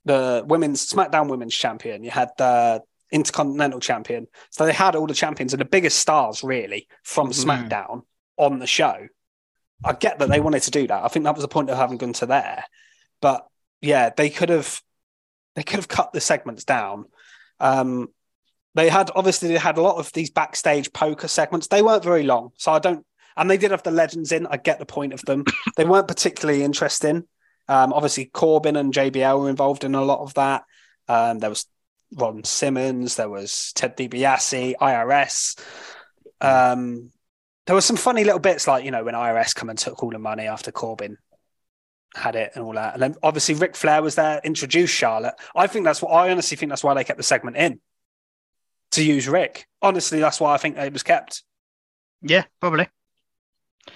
the women's SmackDown women's champion, you had the Intercontinental champion. So they had all the champions and the biggest stars really from Mhm. SmackDown on the show. I get that they wanted to do that. I think that was the point of having Gunter there. But yeah, they could have they could have cut the segments down. Um, they had obviously they had a lot of these backstage poker segments. They weren't very long, so I don't. And they did have the legends in. I get the point of them. they weren't particularly interesting. Um, obviously, Corbin and JBL were involved in a lot of that. Um, there was Ron Simmons. There was Ted DiBiase, IRS. Um, there were some funny little bits like you know when IRS come and took all the money after Corbin had it and all that. And then obviously Ric Flair was there, introduced Charlotte. I think that's what I honestly think that's why they kept the segment in. to use Ric. Honestly, that's why I think it was kept Yeah, probably.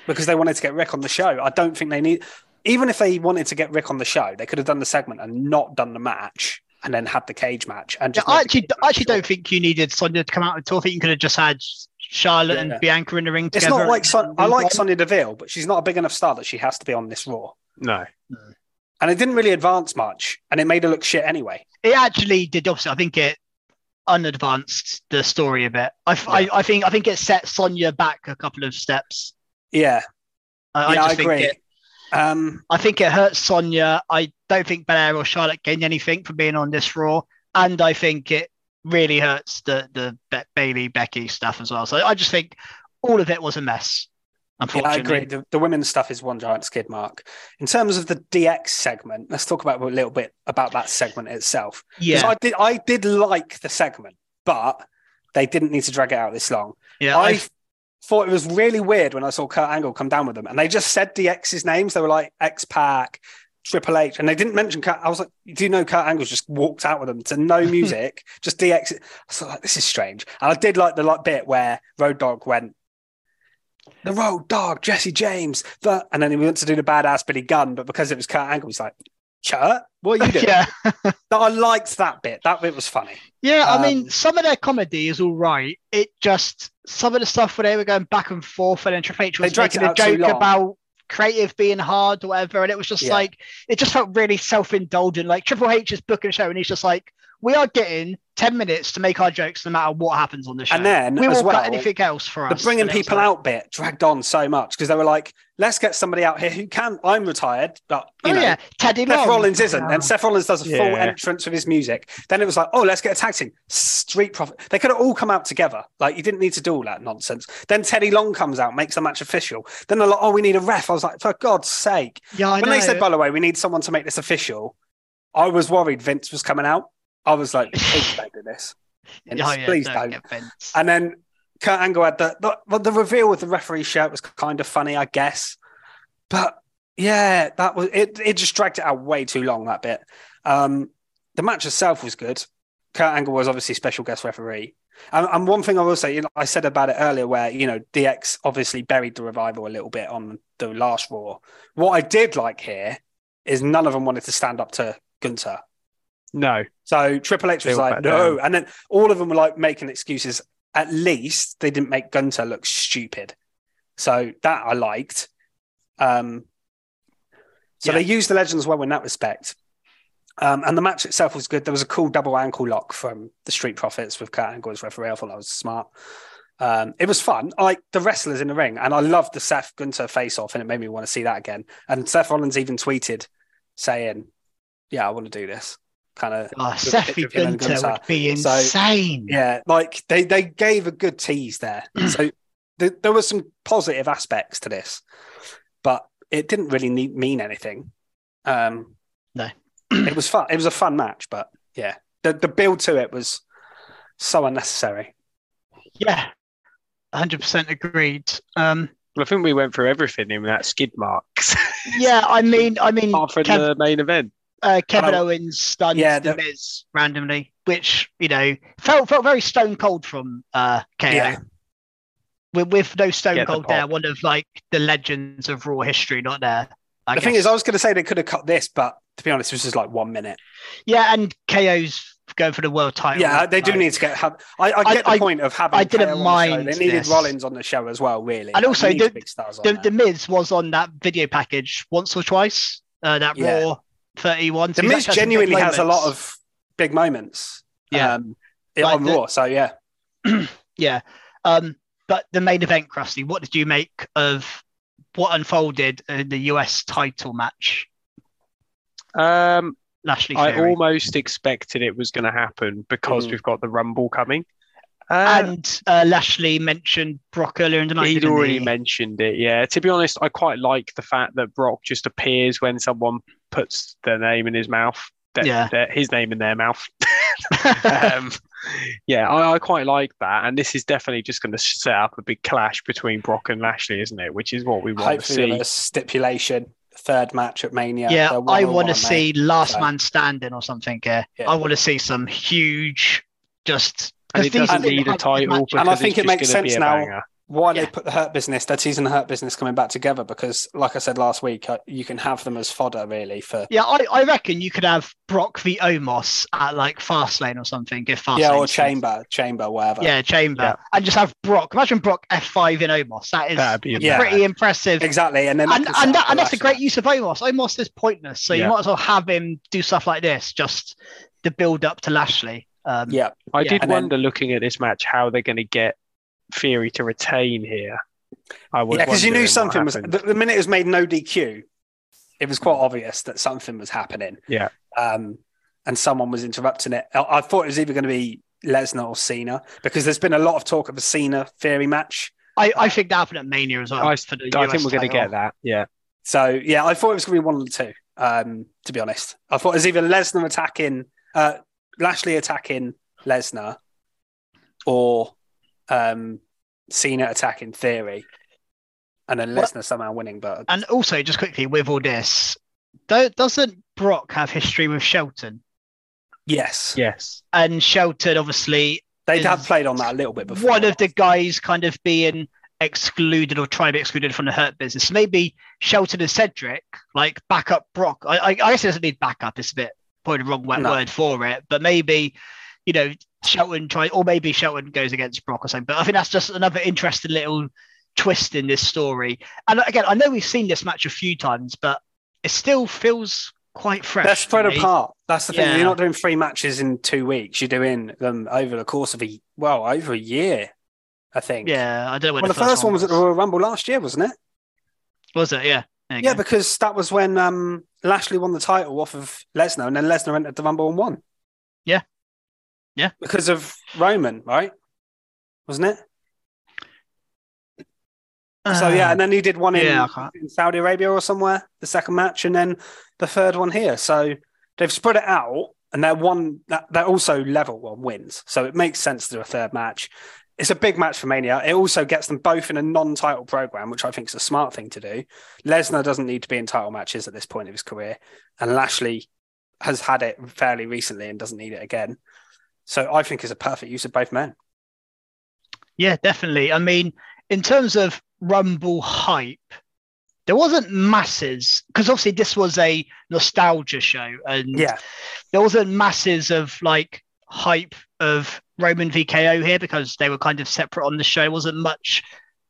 because they wanted to get Ric on the show. I don't think they need, even if they wanted to get Ric on the show, they could have done the segment and not done the match and then had the cage match. And Yeah, I actually, I match actually don't think you needed Sonya to come out and talk. I think you could have just had Charlotte Yeah. and Bianca in the ring It's not like and Son- I like on. Sonya Deville, but she's not a big enough star that she has to be on this Raw. No. And it didn't really advance much, and it made her look shit anyway. It actually did the opposite. I think it unadvanced the story a bit. I, f- I- I think I think it set Sonya back a couple of steps. Yeah, I, yeah, I I, just think agree. it, Um, I think it hurts Sonya. I don't think Belair or Charlotte gained anything from being on this Raw, and I think it really hurts the the Be- Bayley Becky stuff as well. So I just think all of it was a mess. yeah, I agree. The, the women's stuff is one giant skid mark. In terms of the DX segment, let's talk about a little bit about that segment itself. yeah, I did, I did like the segment, but they didn't need to drag it out this long. yeah. I I, thought it was really weird when I saw Kurt Angle come down with them, and they just said DX's names. They were like X Pac, Triple H, and they didn't mention Kurt. I was like, do you know Kurt Angle just walked out with them to no music, just DX? I was like, this is strange. And I did like the like bit where Road Dog went. The Road Dog, Jesse James, the, and then he went to do the badass Billy Gunn, but because it was Kurt Angle, he's like, Kurt, what are you doing? yeah. But I liked that bit. That bit was funny. Yeah, I Um, mean, some of their comedy is all right. It just some of the stuff where they were going back and forth, and then Triple H was making a joke about creative being hard or whatever, and it was just Yeah. like it just felt really self-indulgent. Like Triple H is booking a show, and he's just like, "We are getting ten minutes to make our jokes, no matter what happens on the show." And then, we as won't well, cut anything else for us. the bringing And it was people out bit dragged on so much because they were like, let's get somebody out here who can. I'm retired, but you Oh know, yeah, Teddy Seth Long. Rollins isn't. Yeah. And Seth Rollins does a full Yeah. entrance with his music. Then it was like, oh, let's get a tag team. Street Profit. They could have all come out together. Like, you didn't need to do all that nonsense. Then Teddy Long comes out, makes the match official. Then they're like, oh, we need a ref. I was like, for God's sake. yeah, I when know. they said, by the way, we need someone to make this official, I was worried Vince was coming out. I was like, please don't do this. Vince, Oh, yeah, please don't don't. And then Kurt Angle had the, the the reveal with the referee shirt was kind of funny, I guess. But yeah, that was it. It just dragged it out way too long. That bit. Um, the match itself was good. Kurt Angle was obviously special guest referee. And, and one thing I will say, you know, I said about it earlier, where you know DX obviously buried the revival a little bit on the last Raw. What I did like here is none of them wanted to stand up to Gunter. No. So Triple H was like, no. down. And then all of them were like making excuses. At least they didn't make Gunter look stupid. So that I liked. Um, so Yeah. they used the legends well in that respect. Um, and the match itself was good. There was a cool double ankle lock from the Street Profits with Kurt Angle as referee. I thought that was smart. Um, it was fun. I like the wrestlers in the ring, and I loved the Seth Gunter face off, and it made me want to see that again. And Seth Rollins even tweeted saying, "Yeah, I want to do this." Kind of Oh, with a Seth picture of him and Gunter would be So, insane. yeah, like they they gave a good tease there. so th- there were some positive aspects to this, but it didn't really need, mean anything. Um, No. it was fun. It was a fun match, but yeah, the the build to it was so unnecessary. Yeah, hundred percent agreed. Um, Well, I think we went through everything in that skid marks, yeah, I mean, I mean, apart from Kev- the main event. Uh, Kevin Oh. Owens stunned Yeah, the the- Miz randomly, which you know felt felt very stone cold from uh, KO. Yeah. With, with no stone Get the cold there, one of like the legends of Raw history, not there. I the thing is, I was going to say they could have cut this, but to be honest, this is like one minute. yeah, and KO's going for the world title. Yeah, they do so- need to get. Have, I, I get the I- point of having. I didn't KO on the mind. They needed this. Rollins on the show as well, really. And Like, also the- big The, the Miz was on that video package once or twice. Uh, that Yeah. Raw 31. The So he's Miz actually had some big genuinely has a lot of big moments. Yeah. um, Like on the- Raw. So yeah, Yeah. Um, but the main event, Krusty, what did you make of what unfolded in the US title match? Um, Lashley I almost expected it was going to happen because Mhm. we've got the Rumble coming. Uh, and uh, Lashley mentioned Brock earlier in the night. He'd already he? mentioned it. Yeah. To be honest, I quite like the fact that Brock just appears when someone puts their name in his mouth. Their, Yeah. their- his name in their mouth. um, yeah, I, I quite like that. And this is definitely just going to set up a big clash between Brock and Lashley, isn't it? Which is what we want to hopefully see. a stipulation third match at Mania. yeah, I want to mate. see Last So- Man Standing or something here. Yeah. I want to see some huge, just And 'Cause it doesn't need a title And I think it makes sense now. banger. Why they put the Hurt Business, that season of Hurt Business coming back together because, like I said last week, uh, you can have them as fodder really for Yeah, I, I reckon you could have Brock v Omos at like Fastlane or something. If Fastlane yeah or suits. Chamber, Chamber, whatever. Yeah, Chamber. Yeah. And just have Brock. Imagine Brock F5 in Omos. That is That'd Yeah. pretty impressive. exactly. And then And, that can set and, that, and that's a great use of Omos. Omos is pointless. So you might as well have him do stuff like this just the build up to Lashley. Um. Yeah, I Yeah. did And then- wonder looking at this match how they're going to get Theory to retain here. I was yeah, because you knew something was the, the minute it was made no DQ, it was quite obvious that something was happening. Yeah. Um, and someone was interrupting it. I, I thought it was either going to be Lesnar or Cena because there's been a lot of talk of a Cena Theory match. I, I think that happened at Mania as well. I, for the I think we're going to get that. Yeah. So yeah, I thought it was going to be one of the two. Um, to be honest, I thought it was either Lesnar attacking, uh, Lashley attacking Lesnar, or um, Cena attacking Theory, and then Well- Lesnar somehow winning. But And also, just quickly with all this, do, doesn't Brock have history with Shelton? yes, Yes. And Shelton, obviously, they have played on that a little bit before. one of the guys kind of being excluded or trying to be excluded from the Hurt business. Maybe Shelton and Cedric, like backup Brock. I, I, I guess it doesn't need backup. It's a bit probably the wrong word No. word for it, but maybe you know Shelton try, or maybe Shelton goes against Brock or something. But I think that's just another interesting little twist in this story. And again, I know we've seen this match a few times, but it still feels quite fresh. They're spread apart. That's the thing. Yeah. You're not doing three matches in two weeks. You're doing them over the course of a well, over a year. I think. Yeah, I don't know. When Well, the first one was at the Royal Rumble last year, wasn't it? Was it? Yeah. Yeah, go. because that was when um, Lashley won the title off of Lesnar, and then Lesnar entered the Rumble and won. Yeah. Yeah. Because of Roman, right? Wasn't it? so yeah, and then he did one in, Uh, yeah, in Saudi Arabia or somewhere, the second match, and then the third one here. So they've spread it out, and they're one. that- They're also level on wins, so it makes sense to do a third match. It's a big match for Mania. It also gets them both in a non-title program, which I think is a smart thing to do. Lesnar doesn't need to be in title matches at this point of his career, and Lashley has had it fairly recently and doesn't need it again. So I think it's a perfect use of both men. Yeah, definitely. I mean, in terms of Rumble hype, there wasn't masses because obviously this was a nostalgia show, and Yeah, there wasn't masses of like hype of Roman VKO here because they were kind of separate on the show. Wasn't much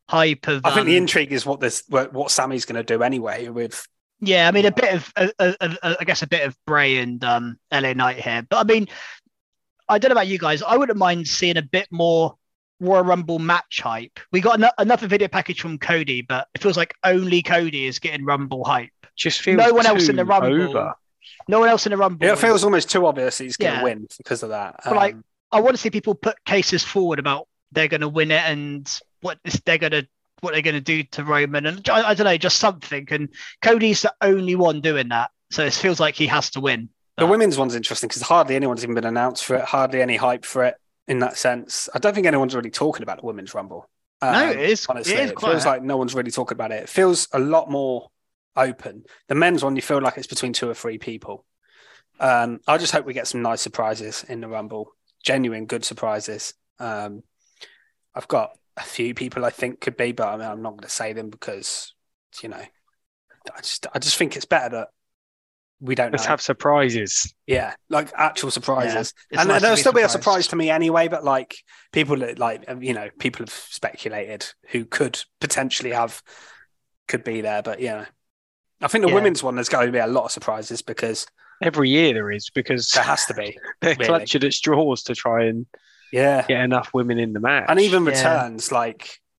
hype of. I think the um, intrigue is what this what, what Sami's going to do anyway with Yeah, I mean a bit of, uh, uh, uh, I guess a bit of Bray and um, LA Knight here, but I mean, I don't know about you guys. I wouldn't mind seeing a bit more Royal Rumble match hype. We got an- another video package from Cody, but it feels like only Cody is getting Rumble hype. Just feels No one else in the Rumble. over. No one else in the Rumble. It feels almost too obvious he's going to Yeah. win because of that. But, like, Um, I want to see people put cases forward about they're going to win it and what is, they're going to what they're going to do to Roman and I, I don't know, just something. And Cody's the only one doing that, so it feels like he has to win. the women's one's interesting because hardly anyone's even been announced for it. Hardly any hype for it in that sense. I don't think anyone's really talking about the women's rumble. no, Um, it is. honestly, it is it feels like no one's really talking about it. It feels a lot more open. The men's one, you feel like it's between two or three people. Um, I just hope we get some nice surprises in the rumble, genuine good surprises. Um, I've got a few people I think could be, but I mean, I'm not going to say them because you know, I just I just think it's better that we don't Let's know. have surprises. yeah, like actual surprises, It's and nice there'll still be a surprise to me anyway. But like people that like you know people have speculated who could potentially have could be there, but yeah, I think the Yeah. women's one there's going to be a lot of surprises because Every year there is because there has to be. they're really. clutching at straws to try and Yeah, get enough women in the match. and even Yeah. returns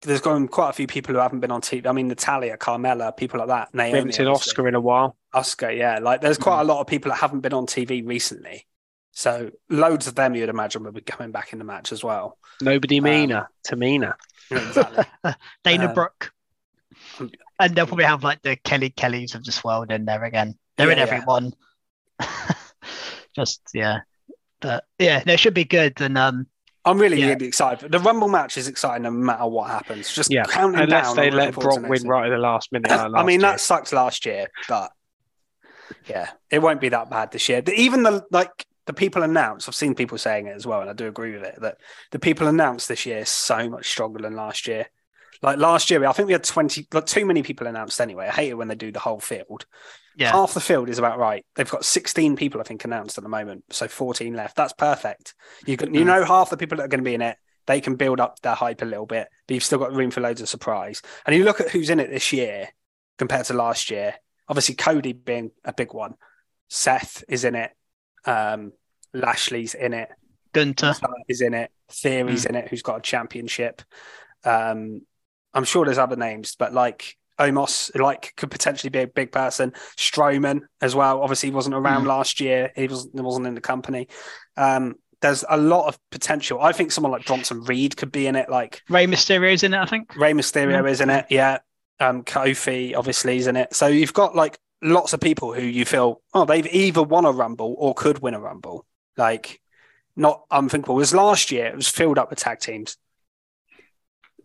There's gone quite a few people who haven't been on TV. I mean, Natalya, Carmella, people like that. we Naomi, haven't seen obviously. Oscar in a while. Oscar, yeah. Like there's quite a lot of people that haven't been on TV recently. So loads of them you'd imagine would be coming back in the match as well. Nobody Um, meaner. Tamina. Exactly. Dana Um, Brooke. And they'll probably have like the Kelly Kellys of this world in there again. They're in everyone. yeah. Everyone. Just yeah. But yeah, no, it should be good. And um I'm really, Yeah. really excited. The Rumble match is exciting no matter what happens. Just Yeah, counting Unless down. they I'm let Brock win week. right at the last minute. like I mean, year. that sucked last year, but yeah, it won't be that bad this year. Even the like the people announced. I've seen people saying it as well, and I do agree with it that the people announced this year is so much stronger than last year. Like last year, I think we had twenty, like too many people announced anyway. I hate it when they do the whole field. Yeah. Half the field is about right. They've got sixteen people, I think, announced at the moment, so fourteen left. That's perfect. You can, you Mm. know, half the people that are going to be in it. They can build up their hype a little bit, but you've still got room for loads of surprise. And you look at who's in it this year compared to last year. Obviously, Cody being a big one. Seth is in it. Um, Lashley's in it. Gunter. is in it. Theory's Hmm. in it, who's got a championship. Um, I'm sure there's other names, but like Omos, like could potentially be a big person. Strowman as well. Obviously, he wasn't around Hmm. last year. He wasn't. He wasn't in the company. Um, there's a lot of potential. I think someone like Bronson Reed could be in it. Like Rey Mysterio's in it, I think. Rey Mysterio Yeah. is in it. Yeah. Um, Kofi obviously is in it. So you've got like lots of people who you feel, oh, they've either won a rumble or could win a rumble. Like not unthinkable. Was last year it was filled up with tag teams.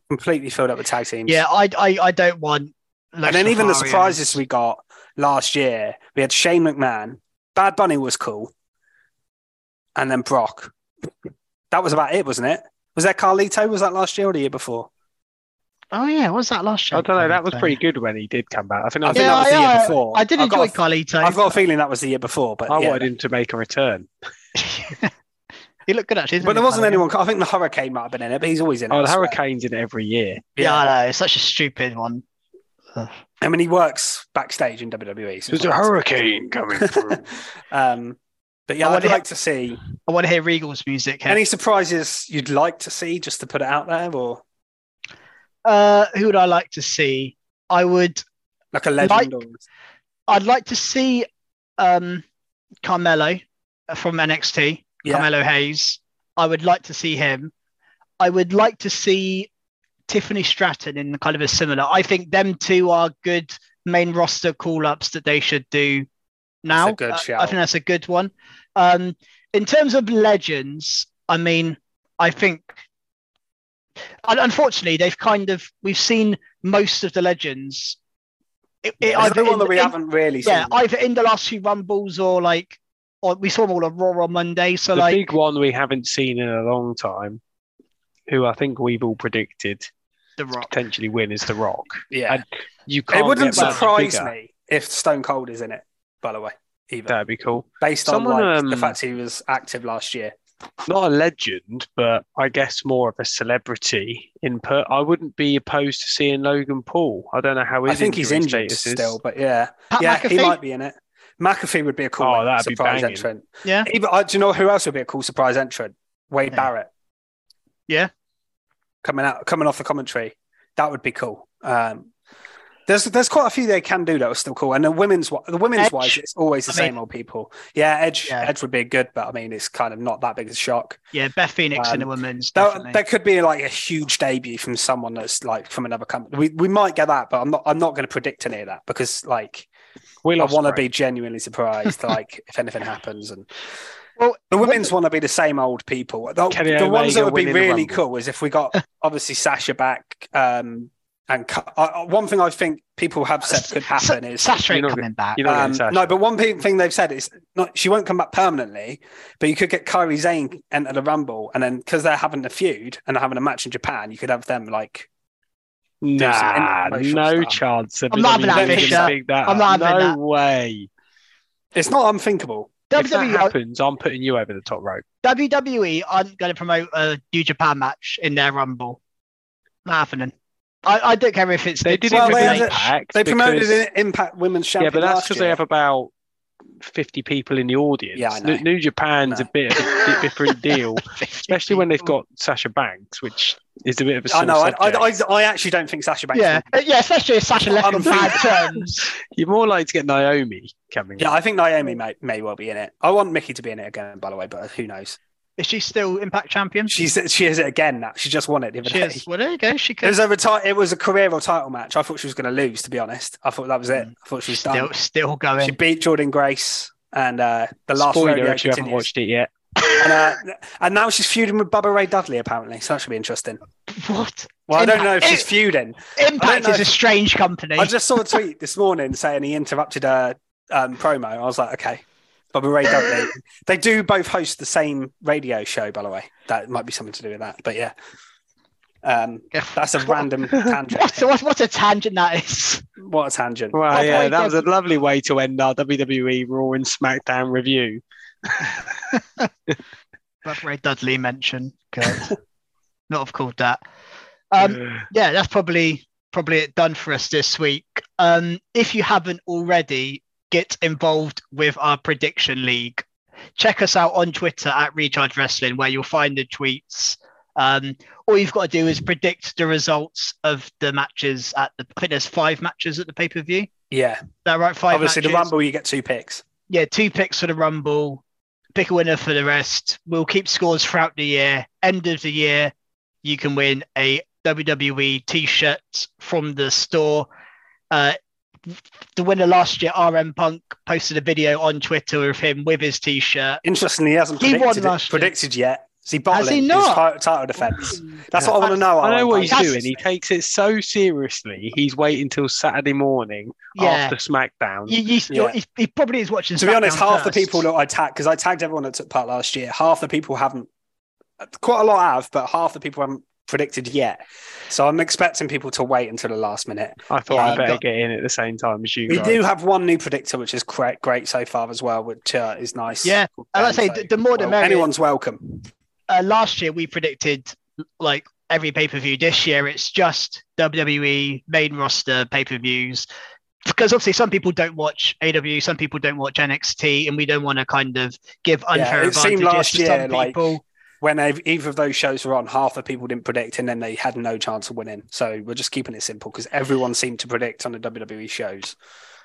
Completely filled up with tag teams. Yeah, I, I, I don't want. And then even the surprises we got last year, we had Shane McMahon, Bad Bunny was cool, and then Brock. That was about it, wasn't it? Was that Carlito? Was that last year or the year before? Oh yeah, what was that last year? I don't know. That was pretty good when he did come back. I think. I I, think that was the year before. I did I've enjoy a- Carlito. I've got a feeling that was the year before, but I yeah. wanted him to make a return. he looked good actually. didn't But there wasn't Carlito? anyone. I think the Hurricane might have been in it, but he's always in it. Oh, I the. Hurricane's in it every year. Yeah, I know. It's such a stupid one. I mean, he works backstage in WWE. so There's a it's- hurricane coming through. um, but yeah, I I'd wanna- like to see I want to hear Regal's music. here. any surprises you'd like to see, just to put it out there, or Uh, who would I like to see? I would. like a legend. or... I'd like to see um, Carmelo from NXT. Yeah. Carmelo Hayes. I would like to see him. I would like to see Tiffany Stratton in kind of a similar. I think them two are good main roster call ups that they should do now. a good Uh, I shout. think that's a good one. Um, in terms of legends, I mean, I think. Unfortunately, they've kind of we've seen most of the legends. It, it either the one in- that we in- haven't really yeah, seen. either in the last few rumbles or like, or we saw them all on Raw on Monday. So the like, big one we haven't seen in a long time, who I think we've all predicted The Rock. potentially win, is The Rock. yeah, And you can't it wouldn't surprise me if Stone Cold is in it. By the way, either That'd be cool. based someone, on like, the um, fact he was active last year. Not a legend, but I guess more of a celebrity input. I wouldn't be opposed to seeing Logan Paul. I don't know how his I think he's injury injured is. still, but yeah, Pat yeah, he might be in it. McAfee would be a cool Oh, one, that'd be surprise banging. entrant. Yeah. Even, uh, do you know who else would be a cool surprise entrant? Wade Yeah. Barrett. Yeah. Coming out, coming off the commentary, that would be cool. Um, there's there's quite a few they can do that are still cool, and the women's the women's Edge. wise, it's always the I mean- same old people. Yeah, Edge Yeah. Edge would be good, but I mean, it's kind of not that big of a shock. Yeah, Beth Phoenix in the Um, women's. There, there could be like a huge debut from someone that's like from another company. We we might get that, but I'm not I'm not going to predict any of that because like Will I want to be genuinely surprised, like if anything happens. And Well, the women's want to be the same old people. The, the ones that would be really cool is if we got obviously Sasha back. Um, and uh, one thing I think people have said could happen is Sasha ain't You're coming back. you're not um, getting Sasha. no, but one thing they've said is not she won't come back permanently, but you could get Kairi Sane enter the Rumble, and then because they're having a feud and they're having a match in Japan, you could have them like Nah, no stuff. chance. I'm not having that, Fisher. can pick that I'm up. not having no that. way. it's not unthinkable. If that happens, I'm putting you over the top rope. WWE aren't going to promote a New Japan match in their Rumble. Not happening. I, I don't care if it's They did Well, it with they it- Impact. They promoted because- an Impact Women's Championship. Yeah, but that's because they have about 50 people in the audience. Yeah, I know. New, New Japan's No. a bit of a bit different deal, especially when they've got Sasha Banks, which is a bit of a I know. I, I, I. I actually don't think Sasha Banks. Yeah, will- uh, yeah, especially if Sasha left on bad terms. You're more likely to get Naomi coming. Yeah, in. I think Naomi may, may well be in it. I want Mickie to be in it again, by the way, but who knows? Is she still Impact champion? She's she is it again now. She just won it the other She day. is. Well, there you go. She It could was a reti- It was a career or title match. I thought she was going to lose. To be honest, I thought that was it. I thought she was still done. still going. She beat Jordynne Grace, and uh, the last Spoiler rodeo if you haven't watched it yet. And, uh, and now she's feuding with Bubba Ray Dudley. Apparently, so that should be interesting. what? Well, I don't know if she's feuding. Impact know is a strange company. I just saw a tweet this morning saying he interrupted a um, promo. I was like, okay, Bobby Ray Dudley. they do both host the same radio show, by the way. That might be something to do with that. But yeah. Um, that's a random tangent. What, what, what a tangent that is. What a tangent. Well, Okay, yeah, that was a lovely way to end our WWE Raw and SmackDown review. But Ray Dudley mentioned. Good. Not have called that. Um, yeah, that's probably probably it done for us this week. Um, if you haven't already, get involved with our prediction league. Check us out on Twitter at Recharge Wrestling, where you'll find the tweets. Um, all you've got to do is predict the results of the matches at the. I think there's five matches at the pay per view. Yeah. That right? Five. Obviously, the? Rumble, you get two picks. yeah, two picks for the Rumble, pick a winner for the rest. We'll keep scores throughout the year. End of the year, you can win a WWE t-shirt from the store. Uh, the winner last year, RM Punk, posted a video on Twitter of him with his t-shirt. Interestingly, he hasn't He won predicted, last it, predicted yet. Is he Has bottling he not? ti- title defense? That's what I want to know. I know what he's That's- doing. He takes it so seriously. He's waiting till Saturday morning Yeah. after SmackDown. You, you, Yeah. he, he probably is watching. To be honest, SmackDown half the people that I tagged, because I tagged everyone that took part last year, half the people haven't, quite a lot have, but half the people haven't predicted yet. So I'm expecting people to wait until the last minute. I thought Yeah, I better got- get in at the same time as you We guys. do have one new predictor, which is great, great so far as well, which uh, is nice. Yeah, and like I say, So, the- the more the well, merrier. Anyone's welcome. uh, last year we predicted like every pay per view. This year it's just WWE main roster pay per views. Because obviously some people don't watch AW, some people don't watch NXT, and we don't want to kind of give unfair it seemed last to year, some like, people. When either of those shows were on, half the people didn't predict, and then they had no chance of winning. So we're just keeping it simple because everyone seemed to predict on the WWE shows.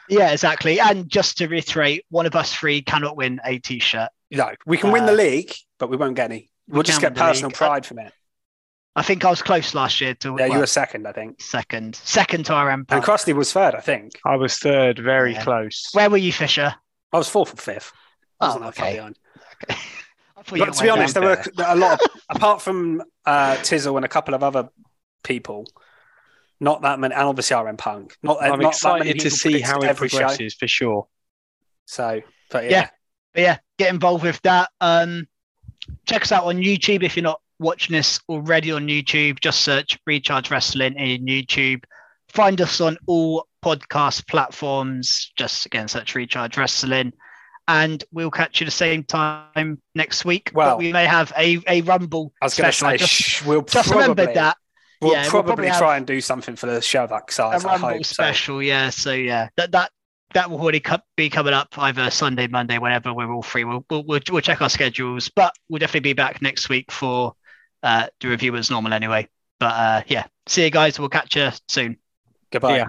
Yeah, exactly. And just to reiterate, one of us three cannot win a T-shirt. No, we can win the Uh, league, but we won't get any. we We'll just get personal league. pride from it. I think I was close last year to Yeah, you were second, I think. second, second to RM And Punk. Krusty was third, I think. I was third, very Yeah. close. Where were you, Fisher? I was fourth or fifth. Oh, wasn't that far okay. behind. I But to be honest, down. there were a lot, of, apart from uh, Tizzle and a couple of other people, not that many, and obviously RM Punk. Not, I'm not that many excited to see how it every show. progresses for sure. So, but yeah, Yeah. But yeah, get involved with that. Um, check us out on YouTube if you're not watching this already on YouTube. Just search Recharge Wrestling in YouTube. Find us on all podcast platforms. Just again, search Recharge Wrestling. And we'll catch you the same time next week. Well- but we may have a, a Rumble I was going to say, just, shh, we'll just probably, remembered that. We'll Yeah, we'll probably, probably try and do something for the show that A size. I Rumble hope. So. special, yeah. So yeah, that that that will already co- be coming up either Sunday, Monday, whenever we're all free. We'll, we'll we'll we'll check our schedules, but we'll definitely be back next week for uh the review as normal anyway. But uh yeah, see you guys. We'll catch you soon. Goodbye. Yeah.